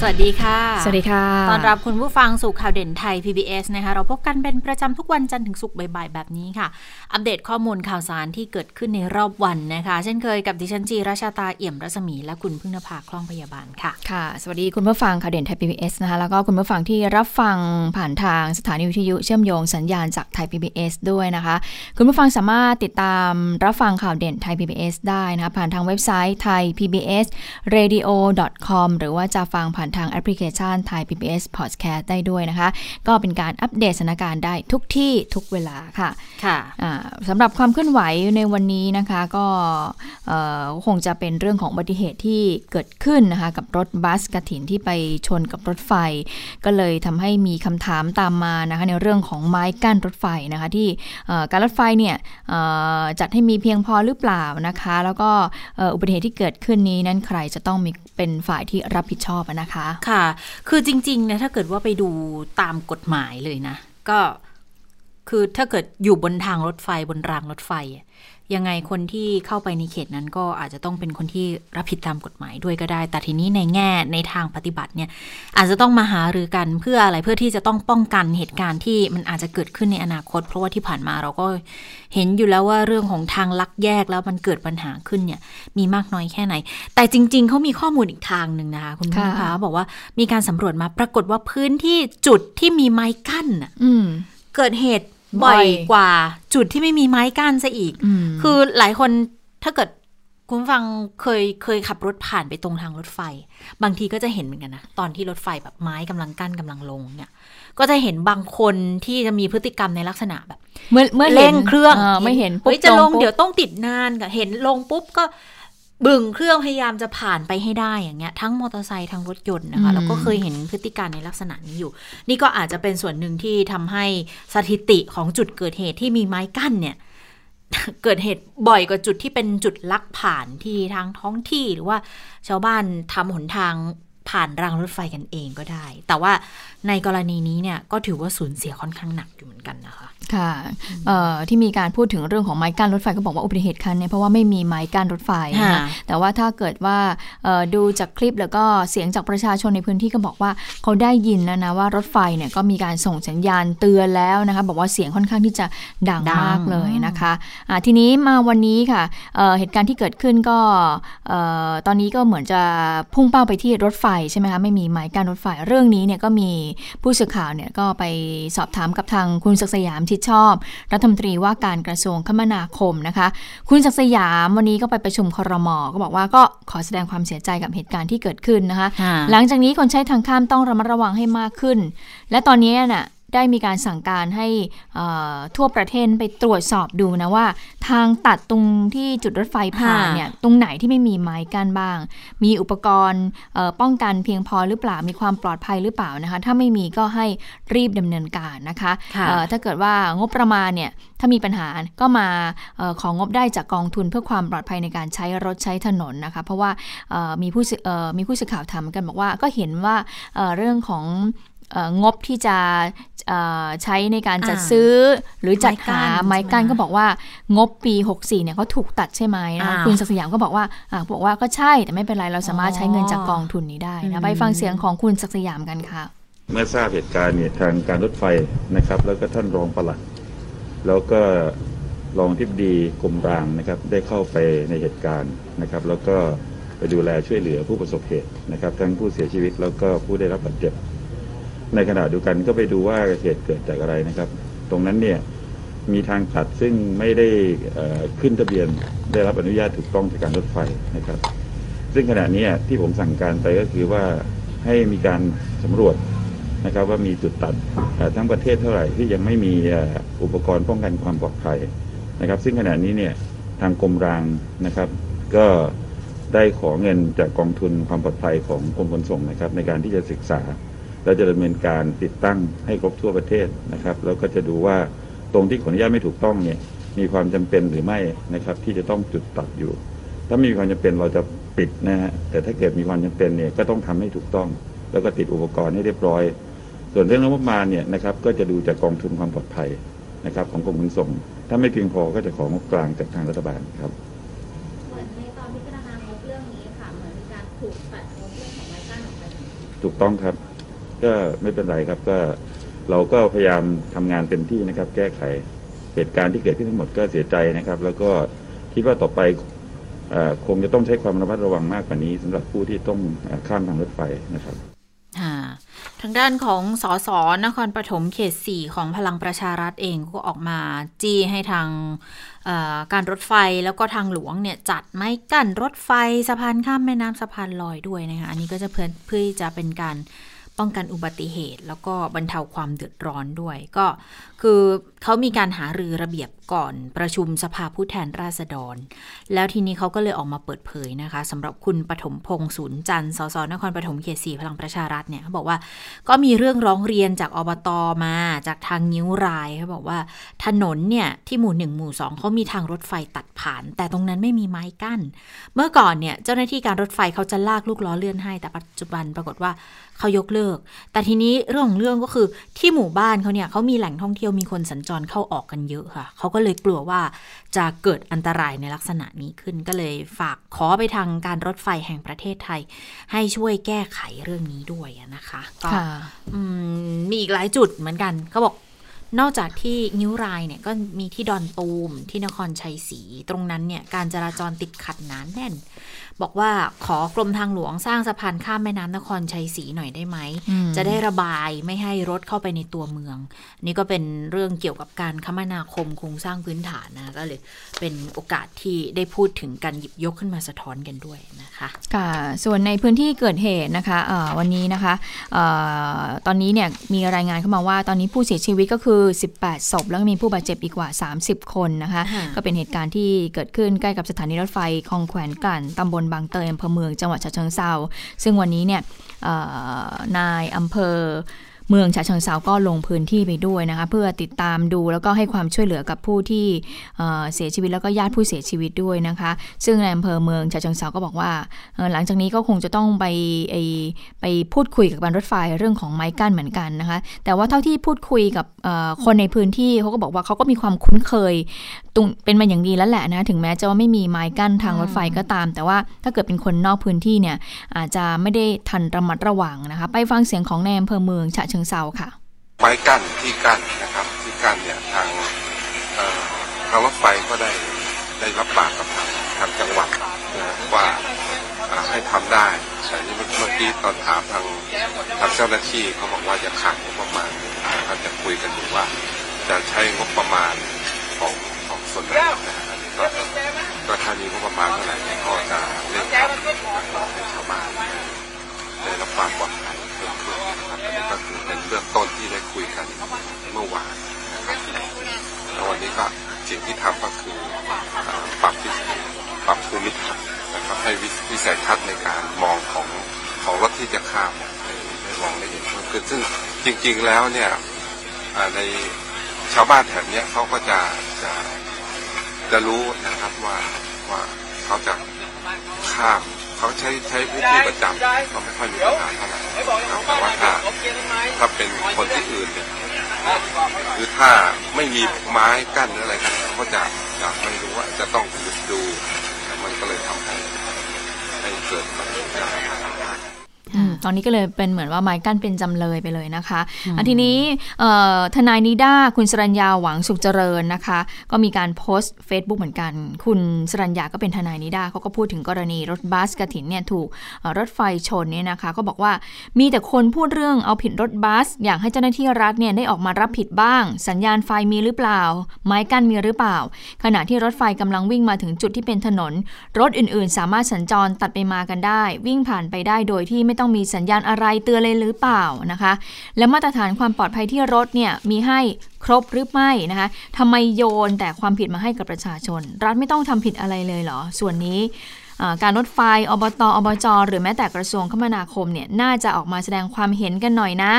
สวัสดีค่ะ สวัสดีค่ะ ตอนรับคุณผู้ฟังสู่ข่าวเด่นไทย PBS นะคะ เราพบกันเป็นประจำทุกวันจันทร์ถึงศุกร์บ่ายๆ แบบนี้ค่ะ อัปเดตข้อมูลข่าวสารที่เกิดขึ้นในรอบวันนะคะ เช่นเคยกับดิฉันจีราชาตาเอี่ยมรัศมีและคุณพึ่งนภาคล่องพยาบาลค่ะ ค่ะ สวัสดีคุณผู้ฟังข่าวเด่นไทย PBS นะคะ แล้วก็คุณผู้ฟังที่รับฟังผ่านทางสถานีวิทยุเชื่อมโยงสัญญาณจากไทย PBS ด้วยนะคะ คุณผู้ฟังสามารถติดตามรับฟังข่าวเด่นไทย PBS ได้นะคะผ่านทางเว็บไซต์ไทย PBS radio com หรือว่าจะฟังผ่านทางแอปพลิเคชันไทย PBS Podcast ได้ด้วยนะคะ ก็เป็นการอัปเดตสถานการณ์ได้ทุกที่ทุกเวลาค่ะค่ะอ่าสำหรับความเคลื่อนไหวในวันนี้นะคะก็เอ่อคงจะเป็นเรื่องของอุบัติเหตุที่เกิดขึ้นนะคะกับรถบัสกระถินที่ไปชนกับรถไฟ ก็เลยทำให้มีคำถามตามมานะคะในเรื่องของไม้กั้นรถไฟนะคะที่เอ่อการรถไฟเนี่ยเอ่อจัดให้มีเพียงพอหรือเปล่านะคะ แล้วก็เอ่ออุบัติเหตุที่เกิดขึ้นนี้นั้นใครจะต้องมีเป็นฝ่ายที่รับผิดชอบอะนะคะค่ะ คือจริงๆนะถ้าเกิดว่าไปดูตามกฎหมายเลยนะ ก็คือถ้าเกิดอยู่บนทางรถไฟบนรางรถไฟ ยังไงคนที่เข้าไปในเขตนั้นก็อาจจะต้องเป็นคนที่รับผิดตามกฎหมายด้วยก็ได้ แต่ทีนี้ในแง่ในทางปฏิบัติเนี่ยอาจจะต้องมาหารือกันเพื่ออะไรเพื่อที่จะต้องป้องกันเหตุการณ์ที่มันอาจจะเกิดขึ้นในอนาคต เพราะว่าที่ผ่านมาเราก็เห็นอยู่แล้วว่าเรื่องของทางลักแยกแล้วมันเกิดปัญหาขึ้นเนี่ยมีมากน้อยแค่ไหน แต่จริง ๆเขามีข้อมูลอีกทางหนึ่งนะคะคุณผู้ชมค่ะคะบอกว่ามีการสำรวจมาปรากฏว่าพื้นที่จุดที่มีไม้กั้นน่ะอืมเกิดเหตุ บ่บ่ออยยกว่าจุดที่ไม่มีไม้กั้นซะอีกอืมคือหลายคนถ้าเกิดคุณผู้ฟังเคยเคยขับรถผ่านไปตรงทางรถไฟ บางทีก็จะเห็นเหมือนกันนะ ตอนที่รถไฟแบบไม้กำลังกั้นกำลังลงเนี่ย ก็จะเห็นบางคนที่จะมีพฤติกรรมในลักษณะแบบ เมื่อเมื่อห็นเร่งเครื่องไม่เห็นปุ๊บเฮ้ยจะลงปุ๊บเดี๋ยวต้องติดนานกับเห็นลงปุ๊บก็ บึ่งเครื่องพยายามจะผ่านไปให้ได้อย่างเงี้ย ทั้งมอเตอร์ไซค์ทั้งรถยนต์นะคะแล้วก็เคยเห็นพฤติการในลักษณะนี้อยู่ นี่ก็อาจจะเป็นส่วนหนึ่งที่ทำให้สถิติของจุดเกิดเหตุที่มีไม้กั้นเนี่ยเกิดเหตุบ่อยกว่าจุดที่เป็นจุดลักผ่านที่ทางท้องที่หรือว่าชาวบ้านทำหนทางผ่านรางรถไฟกันเองก็ได้ แต่ว่าในกรณีนี้เนี่ยก็ถือว่าสูญเสียค่อนข้างหนักอยู่เหมือนกันนะคะค่ะเอ่อที่มีการพูดถึงเรื่องของไม้กั้นรถไฟก็บอกว่าอุบัติเหตุครั้งเนี้เพราะว่าไม่มีไม้กั้นรถไฟนะคะค่ะแต่ว่าถ้าเกิดว่าเอ่อดูจากคลิปแล้วก็เสียงจากประชาชนในพื้นที่ก็บอกว่าเขาได้ยินแล้วนะว่ารถไฟเนี่ยก็มีการส่งสัญญาณเตือนแล้วนะคะบอกว่าเสียงค่อนข้างที่จะดังดังมากเลยนะคะอ่าทีนี้มาวันนี้ค่ะเอ่อเหตุการณ์ที่เกิดขึ้นก็เอ่อตอนนี้ก็เหมือนจะพุ่งเป้าไปที่รถไฟใช่ไหมคะไม่มีไม้กั้นรถไฟเรื่องนี้เนี่ยก็มีผู้สื่อข่าวเนี่ยก็ไปสอบถามกับทางคุณศักดิ์สยามชิดชอบ รัฐมนตรีว่าการกระทรวงคมนาคมนะคะ คุณศักดิ์สยามวันนี้ก็ไปประชุมครมก็บอกว่าก็ขอแสดงความเสียใจกับเหตุการณ์ที่เกิดขึ้นนะคะ หลังจากนี้คนใช้ทางข้ามต้องระมัดระวังให้มากขึ้น และตอนนี้น่ะ ได้มีการสั่งการให้เอ่อทั่วประเทศไปตรวจสอบดูนะว่า ทางตัดตรงที่จุดรถไฟผ่านค่ะเนี่ยตรงไหนที่ไม่มีไม้กั้นบ้าง มีอุปกรณ์เอ่อป้องกันเพียงพอหรือเปล่ามีความปลอดภัยหรือเปล่านะคะ ถ้าไม่มีก็ให้รีบดำเนินการนะคะค่ะเอ่อถ้าเกิดว่างบประมาณเนี่ยถ้ามีปัญหาก็มาเออของงบได้จากกองทุนเพื่อความปลอดภัยในการใช้รถใช้ถนนนะคะ เพราะว่าเอ่อมีผู้สื่อเอ่อมีผู้สื่อข่าวถามกันบอกว่าก็เห็นว่าเอ่อเรื่องของเอ่อ งบที่จะเอ่อใช้ในการจัดอ่าซื้อหรือจัดหาไม้ไม้กั้กั้นนใช่ไหมก็บอกว่างบปี 64เนี่ยเขาถูกตัดใช่ไหมนะคะอ้าวคุณศักดิ์สยามก็บอกว่าอ่าบอกว่าก็ใช่แต่ไม่เป็นไรเราสามารถใช้เงินจากกองทุนนี้ได้อืนะมไปฟังเสียงของคุณศักดิ์สยามกันค่ะ เมื่อทราบเหตุการณ์เนี่ยทางการรถไฟนะครับ แล้วก็ท่านรองปลัด แล้วก็รองทิบดีกรมรางนะครับ ได้เข้าไปในเหตุการณ์นะครับ แล้วก็ไปดูแลช่วยเหลือผู้ประสบเหตุนะครับ ทั้งผู้เสียชีวิตแล้วก็ผู้ได้รับบาดเจ็บ ในขณะเดียวกันก็ไปดูว่าเหตุเกิดจากอะไรนะครับ ตรงนั้นเนี่ยมีทางตัดซึ่งไม่ได้ขึ้นทะเบียนได้รับอนุญาตถูกต้องจากการรถไฟนะครับ ซึ่งขณะนี้ที่ผมสั่งการไปก็คือว่าให้มีการสำรวจนะครับว่ามีจุดตัดทั้งประเทศเท่าไหร่ที่ยังไม่มีอุปกรณ์ป้องกันความปลอดภัยนะครับ ซึ่งขณะนี้เนี่ยทางกรมรางนะครับ ก็ได้ขอเงินจากกองทุนความปลอดภัยของกรมขนส่งนะครับ ในการที่จะศึกษา แล้วจะดำเนินการติดตั้งให้ครบทั่วประเทศนะครับแล้วก็จะดูว่าตรงที่ขออนุญาตไม่ถูกต้องเนี่ยมีความจำเป็นหรือไม่นะครับที่จะต้องจุดตัดอยู่ ถ้าไม่มีความจำเป็นเราจะปิดนะฮะแต่ถ้าเกิดมีความจำเป็นเนี่ยก็ต้องทำให้ถูกต้อง แล้วก็ติดอุปกรณ์ให้เรียบร้อย ส่วนเรื่องงบประมาณเนี่ยนะครับก็จะดูจากกองทุนความปลอดภัยนะครับของกรมขนส่ง ถ้าไม่เพียงพอก็จะของงบกลางจากทางรัฐบาลครับเหมือนในตอนพิจารณางบเรื่องนี้ค่ะเหมือนมีการถูกตัดงบเรื่องของไม้กั้นออกไปถูกต้องครับ ก็ไม่เป็นไรครับก็เราก็พยายามทำงานเต็มที่นะครับ แก้ไขเหตุการณ์ที่เกิดขึ้นทั้งหมดก็เสียใจนะครับ แล้วก็คิดว่าต่อไปอคงจะต้องใช้ความระมัดระวังมากกว่านี้สำหรับผู้ที่ต้องข้ามทางรถไฟนะครับทางด้านของสสนครปฐมเขต4ของพลังประชารัฐเองก็ออกมาจี้ให้ทางการรถไฟแล้วก็ทางหลวงเนี่ยจัดไม้กั้นรถไฟสะพานข้ามแม่น้ำสะพานลอยด้วยนะคะอันนี้ก็จะเพื่อเพื่อจะเป็นการ ป้องกันอุบัติเหตุ แล้วก็บรรเทาความเดือดร้อนด้วย ก็คือเขามีการหารือระเบียบก่อนประชุมสภาผู้แทนราษฎร แล้วทีนี้เขาก็เลยออกมาเปิดเผยนะคะสำหรับคุณปฐมพงษ์ศูนย์จันทร์สสนครปฐมเขตสีพลังประชารัฐเนี่ยเขาบอกว่าก็มีเรื่องร้องเรียนจากอบตมาจากทางนิ้วรายเขาบอกว่า ถนนเนี่ยที่หมู่หนึ่งหมู่สองเขามีทางรถไฟตัดผ่าน แต่ตรงนั้นไม่มีไม้กั้น เมื่อก่อนเนี่ยเจ้าหน้าที่การรถไฟเขาจะลากลูกล้อเลื่อนให้แต่ปัจจุบันปรากฏว่า เขายกเลิก แต่ทีนี้เรื่องของเรื่องก็คือที่หมู่บ้านเขาเนี่ยเขามีแหล่งท่องเที่ยวมีคนสัญจรเข้าออกกันเยอะค่ะ เขาก็เลยกลัวว่าจะเกิดอันตรายในลักษณะนี้ขึ้น ก็เลยฝากขอไปทางการรถไฟแห่งประเทศไทย ให้ช่วยแก้ไขเรื่องนี้ด้วยอะนะคะ ก็ค่ะอืมมีอีกหลายจุดเหมือนกันเขาบอก นอกจากที่นิ้วรายเนี่ยก็มีที่ดอนตูมที่นครชัยศรีตรงนั้นเนี่ยการจราจรติดขัดหนานแน่น บอกว่าขอกรมทางหลวงสร้างสะพานข้ามแม่น้ำนครชัยศรีหน่อยได้ไหมอืมจะได้ระบายไม่ให้รถเข้าไปในตัวเมือง นี่ก็เป็นเรื่องเกี่ยวกับการคมนาคมโครงสร้างพื้นฐานนะก็เลยเป็นโอกาสที่ได้พูดถึงการหยิบยกขึ้นมาสะท้อนกันด้วยนะคะค่ะส่วนในพื้นที่เกิดเหตุนะคะเอ่อวันนี้นะคะเออตอนนี้เนี่ยมีรายงานเข้ามาว่าตอนนี้ผู้เสียชีวิตก็คือ18 ศพ แล้วก็มีผู้บาดเจ็บอีกกว่า 30 คนนะคะค่ะก็เป็นเหตุการณ์ที่เกิดขึ้นใกล้กับสถานีรถไฟคลองแขวนกันตำบลบางเตยอำเภอเมืองจังหวัดฉะเชิงเซาซึ่งวันนี้เนี่ยเอ่อนายอำเภอ เมืองฉะเชิงเซาก็ลงพื้นที่ไปด้วยนะคะเพื่อติดตามดูแล้วก็ให้ความช่วยเหลือกับผู้ที่เเสียชีวิตแล้วก็ญาติผู้เสียชีวิตด้วยนะคะ ซึ่งในอำเภอเมืองฉะเชิงเซาก็บอกว่า หลังจากนี้ก็คงจะต้องไปไปพูดคุยกับการรถไฟเรื่องของไม้กั้นเหมือนกันนะคะ แต่ว่าเท่าที่พูดคุยกับคนในพื้นที่เขาก็บอกว่าเขาก็มีความคุ้นเคย ตรงเป็นมาอย่างดีแล้วแหละนะ ถึงแม้จะว่าไม่มีไม้กั้นทางรถไฟก็ตาม แต่ว่าถ้าเกิดเป็นคนนอกพื้นที่เนี่ยอาจจะไม่ได้ทันระมัดระวังนะคะ ไปฟังเสียงของในอำเภอเมืองฉะเชิงเซาค่ะ ไม้กั้นที่กั้นนะครับที่กั้นเนี่ยทางเอ่อทางรถไฟก็ได้ได้รับปากกับทางทางจังหวัดนะว่าอ่าให้ทำได้แต่นี่เมื่อกี้ตอนถามทางทางเจ้าหน้าที่เขาบอกว่าจะขาดงบประมาณนะครับจะคุยกันอยู่ว่า จะใช้งบประมาณของของ ส่วนไหนนะฮะอันนี้ก็ประมาณเท่าไหร่เนี่ยก็จะเร่งทำนะครับให้ชาวบ้านได้รับความปลอดภัยเพิ่มขึ้นนะครับอันนี้ก็คือเป็นเบื้องต้นที่ได้คุยกันเมื่อวานนะครับแล้ววันนี้ก็สิ่งที่ทำก็คือปรับวิปรับภูมิทัศน์นะครับให้วิสัยทัศน์ในการมองของของรถที่จะข้ามให้ได้มองได้เห็นเพิ่มขึ้นซึ่งจริง ๆแล้วเนี่ยในชาวบ้านแถบนี้เขาก็จะจะ จะรู้นะครับว่าว่าเขาจะข้ามเขาใช้ใช้วิธีประจำเขาไม่ค่อยมีปัญหาเท่าไหร่นะครับแต่ว่าถ้าถ้าเป็นคนที่อื่นเนี่ยคือถ้าไม่มีไม้กั้นหรืออะไรกันเขาก็จะจะไม่รู้ว่าจะต้องดู มันก็เลยทำให้ให้เกิดปัญหา ตอนนี้ก็เลยเป็นเหมือนว่าไม้กั้นเป็นจำเลยไปเลยนะคะอันทีนี้เอ่อทนายนิด้าคุณสรัญญาหวังสุขเจริญนะคะ ก็มีการโพสต์ Facebook เหมือนกัน คุณสรัญญาก็เป็นทนายนิด้าเขาก็พูดถึงกรณีรถบัสกระถินเนี่ยถูกเอ่อรถไฟชนเนี่ยนะคะ ก็บอกว่ามีแต่คนพูดเรื่องเอาผิดรถบัส อยากให้เจ้าหน้าที่รัฐเนี่ยได้ออกมารับผิดบ้าง สัญญาณไฟมีหรือเปล่า ไม้กั้นมีหรือเปล่า ขณะที่รถไฟกำลังวิ่งมาถึงจุดที่เป็นถนน รถอื่นๆ สามารถสัญจรตัดไปมากันได้ วิ่งผ่านไปได้โดยที่ไม่ต้องมีสัญญาณอะไรเตือนเลยหรือเปล่านะคะ และมาตรฐานความปลอดภัยที่รถเนี่ยมีให้ครบหรือไม่นะคะทำไมโยนแต่ความผิดมาให้กับประชาชน รัฐไม่ต้องทำผิดอะไรเลยเหรอ ส่วนนี้การรถไฟ อบต อบจ หรือแม้แต่กระทรวงคมนาคมเนี่ย น่าจะออกมาแสดงความเห็นกันหน่อยนะ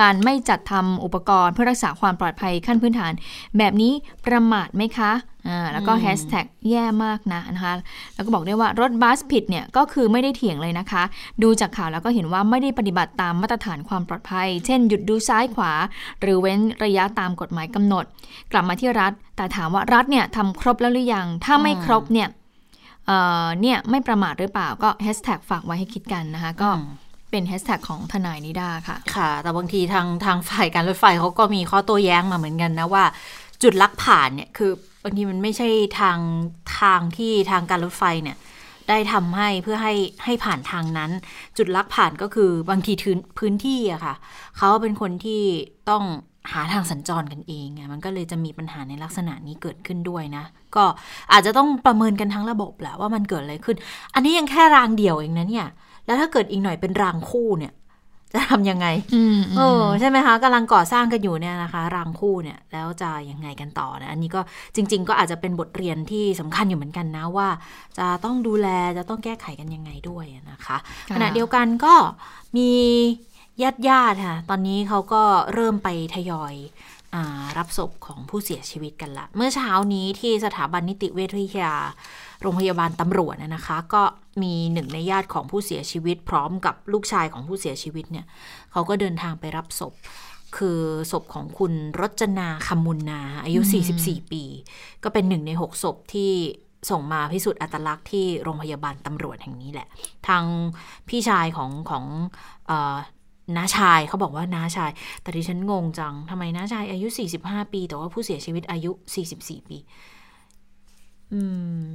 การไม่จัดทำอุปกรณ์เพื่อรักษาความปลอดภัยขั้นพื้นฐาน แบบนี้ประมาทไหมคะ อ่าแล้วก็แฮชแท็กแย่มากนะนะคะ แล้วก็บอกได้ว่ารถบัสผิดเนี่ยก็คือไม่ได้เถียงเลยนะคะ ดูจากข่าวแล้วก็เห็นว่าไม่ได้ปฏิบัติตามมาตรฐานความปลอดภัย เช่นหยุดดูซ้ายขวา หรือเว้นระยะตามกฎหมายกำหนด กลับมาที่รัฐ แต่ถามว่ารัฐเนี่ยทำครบแล้วหรือยัง ถ้าไม่ครบเนี่ยเอ่อเนี่ยไม่ประมาทหรือเปล่าก็แฮชแท็กฝากไว้ให้คิดกันนะคะก็เป็นแฮชแท็กของทนายนิดาค่ะ ค่ะ แต่บางทีทางทางฝ่ายการรถไฟเขาก็มีข้อโต้แย้งมาเหมือนกันนะว่า จุดลักผ่านเนี่ยคือบางทีมันไม่ใช่ทางทางที่ทางการรถไฟเนี่ยได้ทำให้เพื่อให้ให้ผ่านทางนั้น จุดลักผ่านก็คือบางทีพื้นพื้นที่อะค่ะเขาเป็นคนที่ต้องหาทางสัญจรกันเองไงมันก็เลยจะมีปัญหาในลักษณะนี้เกิดขึ้นด้วยนะ ก็อาจจะต้องประเมินกันทั้งระบบแหละว่ามันเกิดอะไรขึ้น อันนี้ยังแค่รางเดียวเองนะเนี่ย แล้วถ้าเกิดอีกหน่อยเป็นรางคู่เนี่ย จะทำยังไงอืมเออใช่ไหมคะกำลังก่อสร้างกันอยู่เนี่ยนะคะรางคู่เนี่ยแล้วจะยังไงกันต่อนะอันนี้ก็จริง ๆ ก็อาจจะเป็นบทเรียนที่สำคัญอยู่เหมือนกันนะว่า จะต้องดูแลจะต้องแก้ไขกันยังไงด้วยนะคะค่ะขณะเดียวกันก็มีญาติญาติๆค่ะตอนนี้เขาก็เริ่มไปทยอยอารับศพของผู้เสียชีวิตกันละ เมื่อเช้านี้ที่สถาบันนิติเวชวิทยา โรงพยาบาลตำรวจนะนะคะ ก็มีหนึ่งในญาติของผู้เสียชีวิต พร้อมกับลูกชายของผู้เสียชีวิตเนี่ยเขาก็เดินทางไปรับศพ คือศพของคุณรจนาคำมุนนา อายุ 44 ปี ก็เป็นหนึ่งในหกศพที่ส่งมาพิสูจน์อัตลักษณ์ที่โรงพยาบาลตำรวจแห่งนี้แหละ ทางพี่ชายของของเออน้าชายเขาบอกว่าน้าชาย แต่ดิฉันงงจังทำไมน้าชายอายุ 45 ปี แต่ว่าผู้เสียชีวิตอายุ 44 ปี อืม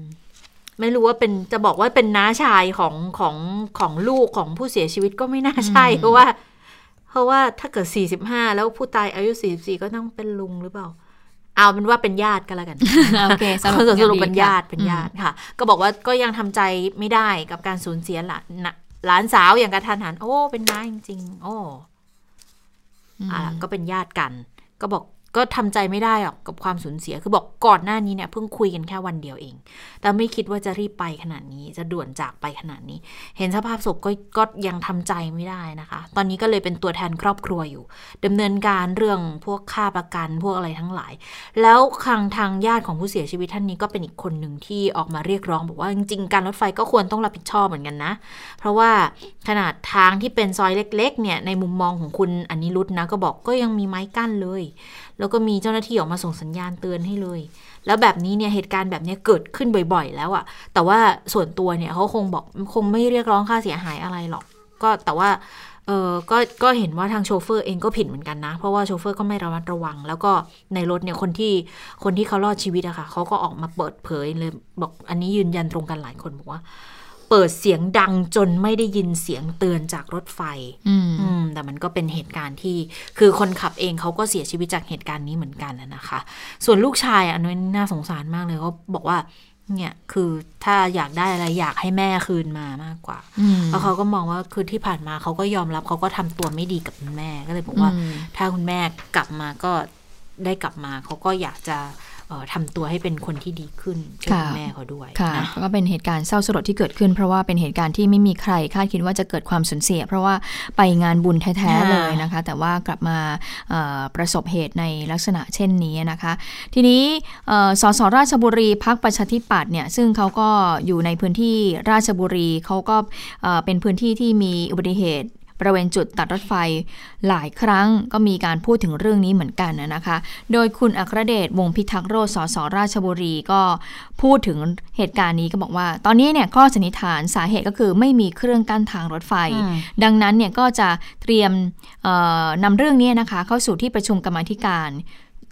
ไม่รู้ว่าเป็นจะบอกว่าเป็นน้าชายของของของลูกของผู้เสียชีวิตก็ไม่น่าใช่ เพราะว่า เพราะว่าถ้าเกิด45แล้วผู้ตายอายุ44ก็ต้องเป็นลุงหรือเปล่า เอาเป็นว่าเป็นญาติกันแล้วกันโอเคสรุปสรุปเป็นอย่างดีค่ะญาติเป็นญาติค่ะ ก็บอกว่าก็ยังทำใจไม่ได้กับการสูญเสียหลานน่ะหลานสาวอย่างกระทันหัน โอ้ เป็นน้าจริงๆโอ้อ่าก็เป็นญาติกัน ก็บอก ก็ทำใจไม่ได้หรอกกับความสูญเสีย คือบอกก่อนหน้านี้เนี่ยเพิ่งคุยกันแค่วันเดียวเอง แต่ไม่คิดว่าจะรีบไปขนาดนี้ จะด่วนจากไปขนาดนี้ เห็นสภาพศพก็ก็ยังทำใจไม่ได้นะคะ ตอนนี้ก็เลยเป็นตัวแทนครอบครัวอยู่ดำเนินการเรื่องพวกค่าประกันพวกอะไรทั้งหลาย แล้วทางทางญาติของผู้เสียชีวิตท่านนี้ก็เป็นอีกคนหนึ่งที่ออกมาเรียกร้อง บอกว่าจริงๆการรถไฟก็ควรต้องรับผิดชอบเหมือนกันนะ เพราะว่าขนาดทางที่เป็นซอยเล็ก ๆ เนี่ยในมุมมองของคุณอันิรุตนะก็บอกก็ยังมีไม้กั้นเลย แล้วก็มีเจ้าหน้าที่ออกมาส่งสัญญาณเตือนให้เลย แล้วแบบนี้เนี่ยเหตุการณ์แบบนี้เกิดขึ้นบ่อยๆ แล้วอะแต่ว่าส่วนตัวเนี่ยเขาคงบอกคงไม่เรียกร้องค่าเสียหายอะไรหรอก ก็แต่ว่าเออก็ก็เห็นว่าทางโชเฟอร์เองก็ผิดเหมือนกันนะ เพราะว่าโชเฟอร์ก็ไม่ระมัดระวัง แล้วก็ในรถเนี่ยคนที่คนที่เขารอดชีวิตอะค่ะเขาก็ออกมาเปิดเผยเลยบอกอันนี้ยืนยันตรงกันหลายคนบอกว่า ปิดเสียงดังจนไม่ได้ยินเสียงเตือนจากรถไฟอืมอืมแต่มันก็เป็นเหตุการณ์ที่ คือคนขับเองเขาก็เสียชีวิตจากเหตุการณ์นี้เหมือนกันน่ะนะคะ ส่วนลูกชายอันนี้น่าสงสารมากเลยเขาบอกว่าเนี่ยคือถ้าอยากได้อะไรอยากให้แม่คืนมามากกว่าอืมเพราะเขาก็มองว่าคือที่ผ่านมาเขาก็ยอมรับเขาก็ทำตัวไม่ดีกับคุณแม่ก็เลยบอกว่าอืมถ้าคุณแม่กลับมาก็ได้กลับมาเขาก็อยากจะเอ่อ ทำตัวให้เป็นคนที่ดีขึ้นช่วยค่ะคุณแม่เขาด้วยค่ะนะก็เป็นเหตุการณ์เศร้าสลดที่เกิดขึ้น เพราะว่าเป็นเหตุการณ์ที่ไม่มีใครคาดคิดว่าจะเกิดความสูญเสีย เพราะว่าไปงานบุญแท้ๆค่ะเลยนะคะ แต่ว่ากลับมาเอ่อประสบเหตุในลักษณะเช่นนี้นะคะ ทีนี้เอ่อสสราชบุรีพักประชาธิปัตย์เนี่ยซึ่งเขาก็อยู่ในพื้นที่ราชบุรีเขาก็เอ่อเป็นพื้นที่ที่มีอุบัติเหตุ บริเวณจุดตัดรถไฟหลายครั้งก็มีการพูดถึงเรื่องนี้เหมือนกันนะคะ โดยคุณอัครเดชวงศ์พิทักษ์โรจน์สสราชบุรีก็พูดถึงเหตุการณ์นี้ก็บอกว่า ตอนนี้เนี่ยข้อสันนิษฐานสาเหตุก็คือไม่มีเครื่องกั้นทางรถไฟอืมดังนั้นเนี่ยก็จะเตรียมเอ่อนำเรื่องนี้นะคะเข้าสู่ที่ประชุมกรรมาธิการ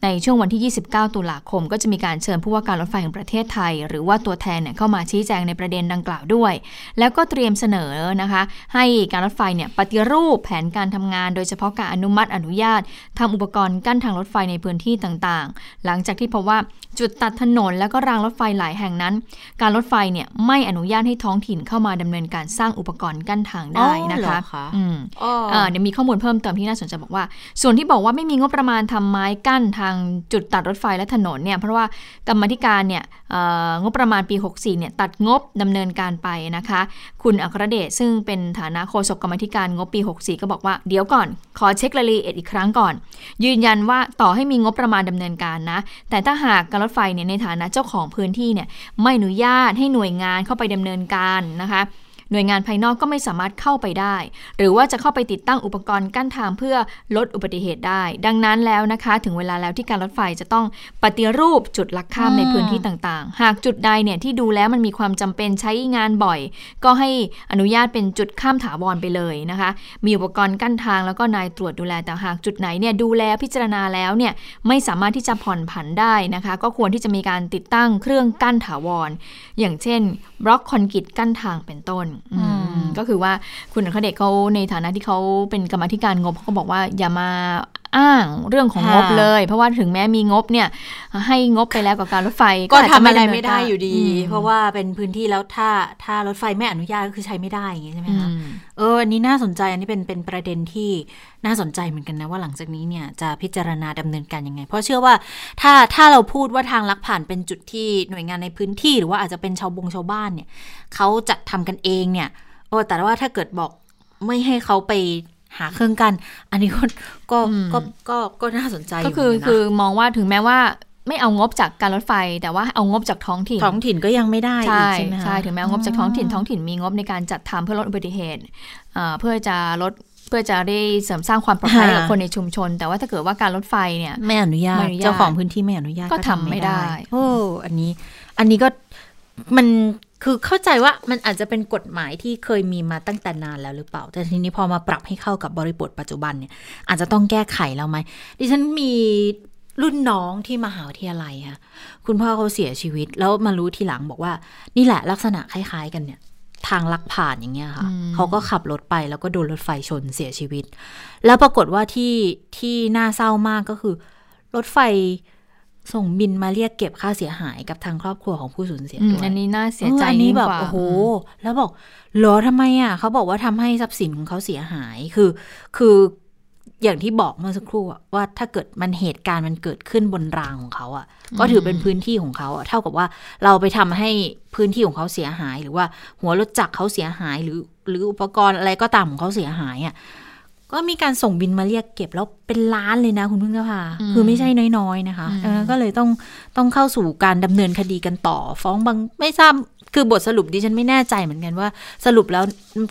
ในช่วงวันที่ 29 ตุลาคม ก็จะมีการเชิญผู้ว่าการรถไฟแห่งประเทศไทย หรือว่าตัวแทนเนี่ยเข้ามาชี้แจงในประเด็นดังกล่าวด้วย แล้วก็เตรียมเสนอนะคะ ให้การรถไฟเนี่ยปฏิรูปแผนการทำงาน โดยเฉพาะการอนุมัติอนุญาตทำอุปกรณ์กั้นทางรถไฟในพื้นที่ต่างๆ หลังจากที่พบว่าจุดตัดถนนแล้วก็รางรถไฟหลายแห่งนั้น การรถไฟเนี่ยไม่อนุญาตให้ท้องถิ่นเข้ามาดำเนินการสร้างอุปกรณ์กั้นทางได้นะคะอ๋อเหรอคะอืมอ๋ออ่าเดี๋ยวมีข้อมูลเพิ่มเติมที่น่าสนใจบอกว่า ส่วนที่บอกว่าไม่มีงบประมาณทำไม้กั้นทางางจุดตัดรถไฟและถนนเนี่ยเพราะว่ากรรมธิการเนี่ยงบประมาณปี 64เนี่ยตัดงบดำเนินการไปนะคะ คุณอัครเดชซึ่งเป็นฐานะโฆษกกรรมธิการงบปี 64 ก็บอกว่าเดี๋ยวก่อน ขอเช็ครายละเอียดอีกครั้งก่อน ยืนยันว่าต่อให้มีงบประมาณดำเนินการนะ แต่ถ้าหากการรถไฟเนี่ยในฐานะเจ้าของพื้นที่เนี่ยไม่อนุญาตให้หน่วยงานเข้าไปดำเนินการนะคะ หน่วยงานภายนอกก็ไม่สามารถเข้าไปได้ หรือว่าจะเข้าไปติดตั้งอุปกรณ์กั้นทางเพื่อลดอุบัติเหตุได้ ดังนั้นแล้วนะคะ ถึงเวลาแล้วที่การรถไฟจะต้องปฏิรูปจุดลักข้ามในพื้นที่ต่างๆ หากจุดใดเนี่ยที่ดูแล้วมันมีความจำเป็นใช้งานบ่อย ก็ให้อนุญาตเป็นจุดข้ามถาวรไปเลยนะคะ มีอุปกรณ์กั้นทางแล้วก็นายตรวจดูแลแต่หากจุดไหนเนี่ยดูแลพิจารณาแล้วเนี่ยไม่สามารถที่จะผ่อนผันได้นะคะ ก็ควรที่จะมีการติดตั้งเครื่องกั้นถาวร อย่างเช่นบล็อกคอนกรีตกั้นทางเป็นต้นก็คือว่าคุณอัคเดชเขาในฐานะที่เขาเป็นกรรมธิการงบเขาก็บอกว่าอย่ามา อ้างเรื่องของงบเลย เพราะว่าถึงแม้มีงบเนี่ยให้งบไปแล้วกับการรถไฟ ก็ทำอะไรไม่ได้อยู่ดี เพราะว่าเป็นพื้นที่แล้วถ้าถ้ารถไฟไม่อนุญาตก็คือใช้ไม่ได้อย่างงี้ใช่ไหมคะเอออันนี้น่าสนใจอันนี้เป็นเป็นประเด็นที่น่าสนใจเหมือนกันนะว่าหลังจากนี้เนี่ยจะพิจารณาดำเนินการยังไง เพราะเชื่อว่าถ้าถ้าเราพูดว่าทางลักผ่านเป็นจุดที่หน่วยงานในพื้นที่ หรือว่าอาจจะเป็นชาวบงชาวบ้านเนี่ยเขาจัดทำกันเองเนี่ยโอ้แต่ว่าถ้าเกิดบอกไม่ให้เขาไป หาเครื่องกัน อันนี้ก็ก็ก็ก็ก็น่าสนใจก็คือคือมองว่าถึงแม้ว่าไม่เอางบจากการรถไฟ แต่ว่าเอางบจากท้องถิ่นท้องถิ่นก็ยังไม่ได้ใช่ใช่ถึงแม้งบจากท้องถิ่นท้องถิ่นมีงบในการจัดทำเพื่อลดอุบัติเหตุเพื่อจะลดเพื่อจะได้เสริมสร้างความปลอดภัยกับคนในชุมชน แต่ว่าถ้าเกิดว่าการรถไฟเนี่ยไม่อนุญาตเจ้าของพื้นที่ไม่อนุญาตก็ทำไม่ได้โอ้อันนี้ อันนี้ก็มัน คือเข้าใจว่ามันอาจจะเป็นกฎหมายที่เคยมีมาตั้งแต่นานแล้วหรือเปล่า แต่ทีนี้พอมาปรับให้เข้ากับบริบทปัจจุบันเนี่ย อาจจะต้องแก้ไขแล้วไหม ดิฉันมีรุ่นน้องที่มหาวิทยาลัยค่ะ คุณพ่อเขาเสียชีวิต แล้วมารู้ทีหลังบอกว่า นี่แหละลักษณะคล้ายๆกันเนี่ย ทางลักผ่านอย่างเงี้ยค่ะ เขาก็ขับรถไปแล้วก็โดนรถไฟชนเสียชีวิต แล้วปรากฏว่าที่ที่น่าเศร้ามากก็คือ รถไฟ ส่งบินมาเรียกเก็บค่าเสียหายกับทางครอบครัวของผู้สูญเสียด้วยอันนี้น่าเสียใจนี่แบบโอ้โห แล้วบอกเหรอทำไมอะเขาบอกว่าทำให้ทรัพย์สินของเขาเสียหายคือ คืออย่างที่บอกเมื่อสักครู่ว่าถ้าเกิดมันเหตุการณ์มันเกิดขึ้นบนรางของเขาอะ ก็ถือเป็นพื้นที่ของเขาอะเท่ากับว่าเราไปทำให้พื้นที่ของเขาเสียหาย หรือว่าหัวรถจักรเขาเสียหายหรือ หรืออุปกรณ์อะไรก็ตามของเขาเสียหายอะ ก็มีการส่งบินมาเรียกเก็บแล้วเป็นล้านเลยนะคุณพึ่งนภาคือไม่ใช่น้อยๆนะคะก็เลยต้องต้องเข้าสู่การดำเนินคดีกันต่อ ฟ้องบางไม่ทราบคือบทสรุปดิฉันไม่แน่ใจเหมือนกันว่า สรุปแล้ว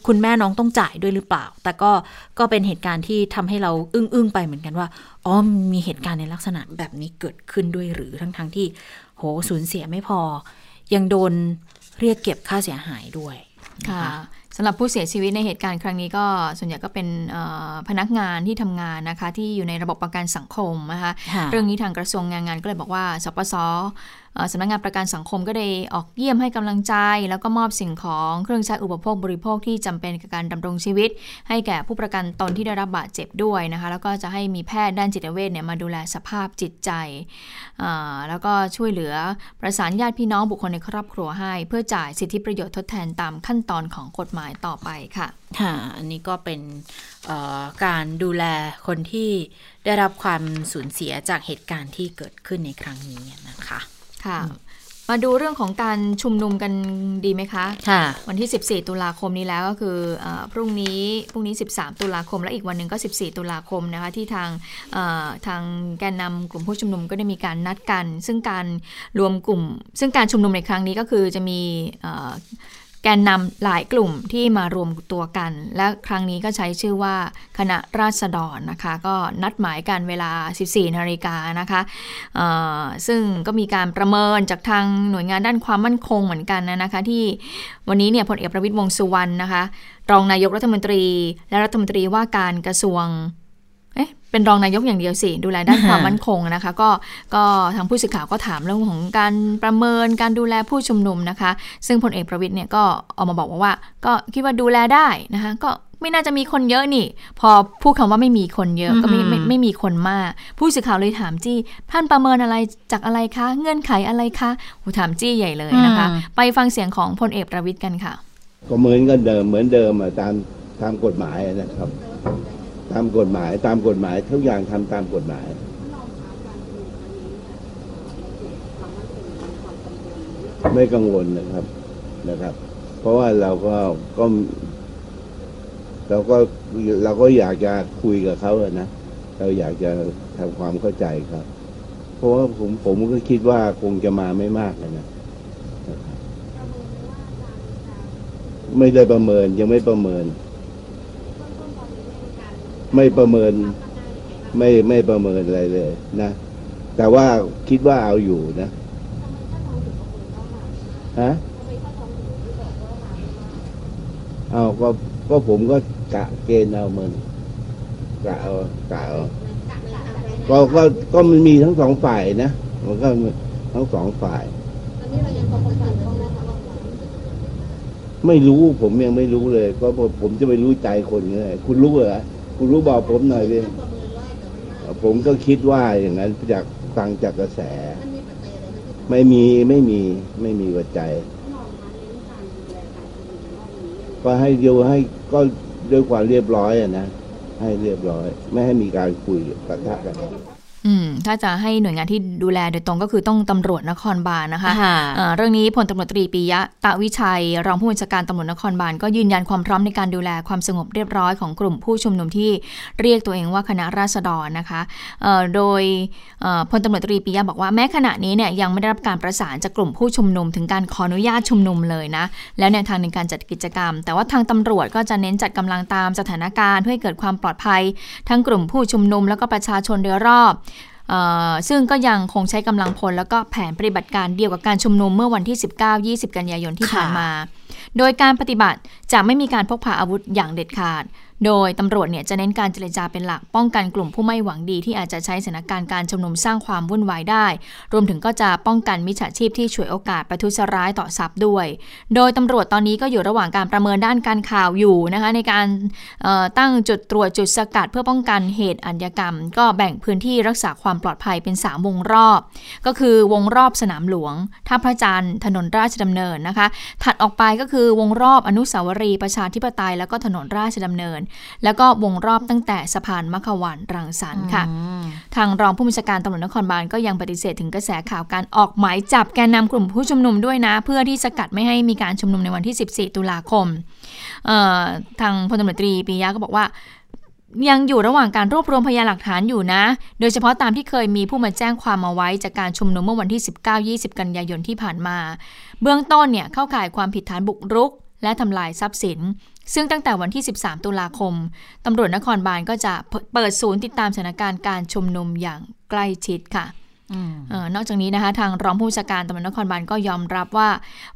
คุณแม่น้องต้องจ่ายด้วยหรือเปล่า แต่ก็ก็เป็นเหตุการณ์ที่ทำให้เราอึ้งๆไปเหมือนกันว่าอ๋อมีเหตุการณ์ในลักษณะแบบนี้เกิดขึ้นด้วยหรือทั้งๆทที่ โหสูญเสียไม่พอ ยังโดนเรียกเก็บค่าเสียหายด้วยค่ะ สำหรับผู้เสียชีวิตในเหตุการณ์ครั้งนี้ก็ส่วนใหญ่ก็เป็นพนักงานที่ทำงานนะคะที่อยู่ในระบบประกันสังคมนะคะเรื่องนี้ทางกระทรวงงานงานก็เลยบอกว่าสปส สำนักงงานประกันสังคมก็ได้ออกเยี่ยมให้กำลังใจ แล้วก็มอบสิ่งของเครื่องใช้อุปโภคบริโภคที่จำเป็นกับการดำรงชีวิต ให้แก่ผู้ประกันตนที่ได้รับบาดเจ็บด้วยนะคะ แล้วก็จะให้มีแพทย์ด้านจิตเวชเนี่ยมาดูแลสภาพจิตใจ แล้วก็ช่วยเหลือประสานญาติพี่น้องบุคคลในครอบครัวให้ เพื่อจ่ายสิทธิประโยชน์ทดแทนตามขั้นตอนของกฎหมายต่อไปค่ะค่ะอันนี้ก็เป็นการดูแลคนที่ได้รับความสูญเสียจากเหตุการณ์ที่เกิดขึ้นในครั้งนี้นะคะ ค่ะ มาดูเรื่องของการชุมนุมกันดีไหมคะค่ะ วันที่ 14 ตุลาคมนี้แล้วก็คืออพรุ่งนี้พรุ่งนี้ 13 ตุลาคม และอีกวันหนึ่งก็ 14 ตุลาคมนะคะที่ทางทางแกนนำกลุ่มผู้ชุมนุมก็ได้มีการนัดกัน ซึ่งการรวมกลุ่ม ซึ่งการชุมนุมในครั้งนี้ก็คือจะมี แกนนำหลายกลุ่มที่มารวมตัวกัน และครั้งนี้ก็ใช้ชื่อว่าคณะราษฎรนะคะ ก็นัดหมายกันเวลา 14นาฬิกานะคะซึ่งก็มีการประเมินจากทางหน่วยงานด้านความมั่นคงเหมือนกันนะคะ ที่วันนี้เนี่ยพลเอกประวิตยวงสุวรรณนะคะ รองนายกรัฐมนตรี และรัฐมนตรีว่าการกระทรวง เอ๊ะเป็นรองนายกอย่างเดียวสิ ดูแลด้านความมั่นคงนะคะ ก็ก็ทางผู้สื่อข่าวก็ถามเรื่องของการประเมินการดูแลผู้ชุมนุมนะคะ ซึ่งพลเอกประวิทย์เนี่ยก็ออกมาบอกว่าก็คิดว่าดูแลได้นะคะ ก็ไม่น่าจะมีคนเยอะนี่ พอพูดคำว่าไม่มีคนเยอะก็ไม่ไม่ไม่มีคนมาก ผู้สื่อข่าวเลยถามจี้ท่านประเมินอะไรจากอะไรคะ เงื่อนไขอะไรคะโหถามจี้ใหญ่เลยนะคะ ไปฟังเสียงของพลเอกประวิทย์กันค่ะ ก็เหมือนกันเดิมเหมือนเดิมตามตามกฎหมายนะครับ ตามกฎหมายตามกฎหมายทุกอย่างทำตามกฎหมาย ไม่กังวลนะครับนะครับ เพราะว่าเราก็ก็เราก็เราก็อยากจะคุยกับเขาเลยนะเราอยากจะทำความเข้าใจครับ เพราะว่าผมผมก็คิดว่าคงจะมาไม่มากนะไม่ได้ประเมินยังไม่ประเมิน ไม่ประเมินไม่ไม่ประเมินอะไรเลยนะ แต่ว่าคิดว่าเอาอยู่นะฮะเอาก็ก็ผมก็กะเกณฑ์เอามันกะเอากะเอาก็ก็ก็มันมีทั้งสองฝ่ายนะมันก็ทั้งสองฝ่ายไม่รู้ผมยังไม่รู้เลย ก็ผมผมจะไปรู้ใจคนไงคุณรู้เหรอ คุณรู้บอกผมหน่อยดิผมก็คิดว่าอย่างนั้นจากฟังจากกระแส ไม่มีไม่มีไม่มีปัจจัยก็ให้เดียวให้ก็ด้วยความเรียบร้อยอะนะให้เรียบร้อย ไม่ให้มีการคุยปะทะกันอืม ถ้าจะให้หน่วยงานที่ดูแลโดยตรงก็คือต้องตำรวจนครบาลนะคะค่ะเอ่อเรื่องนี้พลตำรวจตรีปิยะตะวิชัย รองผู้บัญชาการตำรวจนครบาลก็ยืนยันความพร้อมในการดูแลความสงบเรียบร้อยของกลุ่มผู้ชุมนุมที่เรียกตัวเองว่าคณะราษฎรนะคะเอ่อโดยเอ่อพลตำรวจตรีปิยะบอกว่าแม้ขณะนี้เนี่ยยังไม่ได้รับการประสานจากกลุ่มผู้ชุมนุม ถึงการขออนุญาตชุมนุมเลยนะแล้วแนวทางในการจัดกิจกรรม แต่ว่าทางตำรวจก็จะเน้นจัดกำลังตามสถานการณ์เพื่อให้เกิดความปลอดภัย ทั้งกลุ่มผู้ชุมนุมแล้วก็ประชาชนโดยรอบเอ่อ ซึ่งก็ยังคงใช้กำลังพล แล้วก็แผนปฏิบัติการเดียวกับการชุมนุมเมื่อวันที่ 19-20 กันยายนที่ผ่านมา โดยการปฏิบัติจะไม่มีการพกพาอาวุธอย่างเด็ดขาด โดยตำรวจเนี่ยจะเน้นการเจรจาเป็นหลักป้องกันกลุ่มผู้ไม่หวังดีที่อาจจะใช้สถานการณ์การชุมนุมสร้างความวุ่นวายได้ รวมถึงก็จะป้องกันมิจฉาชีพที่ฉวยโอกาสประทุษร้ายต่อทรัพย์ด้วย โดยตำรวจตอนนี้ก็อยู่ระหว่างการประเมินด้านการข่าวอยู่นะคะในการตั้งจุดตรวจจุดสกัดเพื่อป้องกันเหตุอัญญกรรม ก็แบ่งพื้นที่รักษาความปลอดภัยเป็น 3 วงรอบ ก็คือวงรอบสนามหลวงท่าพระจันทร์ถนนราชดำเนินนะคะ ถัดออกไปก็คือวงรอบอนุสาวรีย์ประชาธิปไตยแล้วก็ถนนราชดำเนินแล้วก็วงรอบตั้งแต่สะพานมัขวานรังสรรค์ค่ะ ทางรองผู้บัญชาการตำรวจนครบาลก็ยังปฏิเสธถึงกระแสข่าวการออกหมายจับแกนนำกลุ่มผู้ชุมนุมด้วยนะ เพื่อที่สกัดไม่ให้มีการชุมนุมในวันที่ 14 ตุลาคมเอ่อทางพลตำรวจตรีปิยะก็บอกว่ายังอยู่ระหว่างการรวบรวมพยานหลักฐานอยู่นะ โดยเฉพาะตามที่เคยมีผู้มาแจ้งความมาไว้จากการชุมนุมเมื่อวันที่ 19-20 กันยายนที่ผ่านมา เบื้องต้นเนี่ยเข้าข่ายความผิดฐานบุกรุก และทำลายทรัพย์สิน ซึ่งตั้งแต่วันที่ 13 ตุลาคม ตำรวจนครบาลก็จะเปิดศูนย์ติดตามสถานการณ์การชุมนุมอย่างใกล้ชิดค่ะ ออนอกจากนี้นะคะทางรองผู้บัญชาการตำรวจนครบาลก็ยอมรับว่า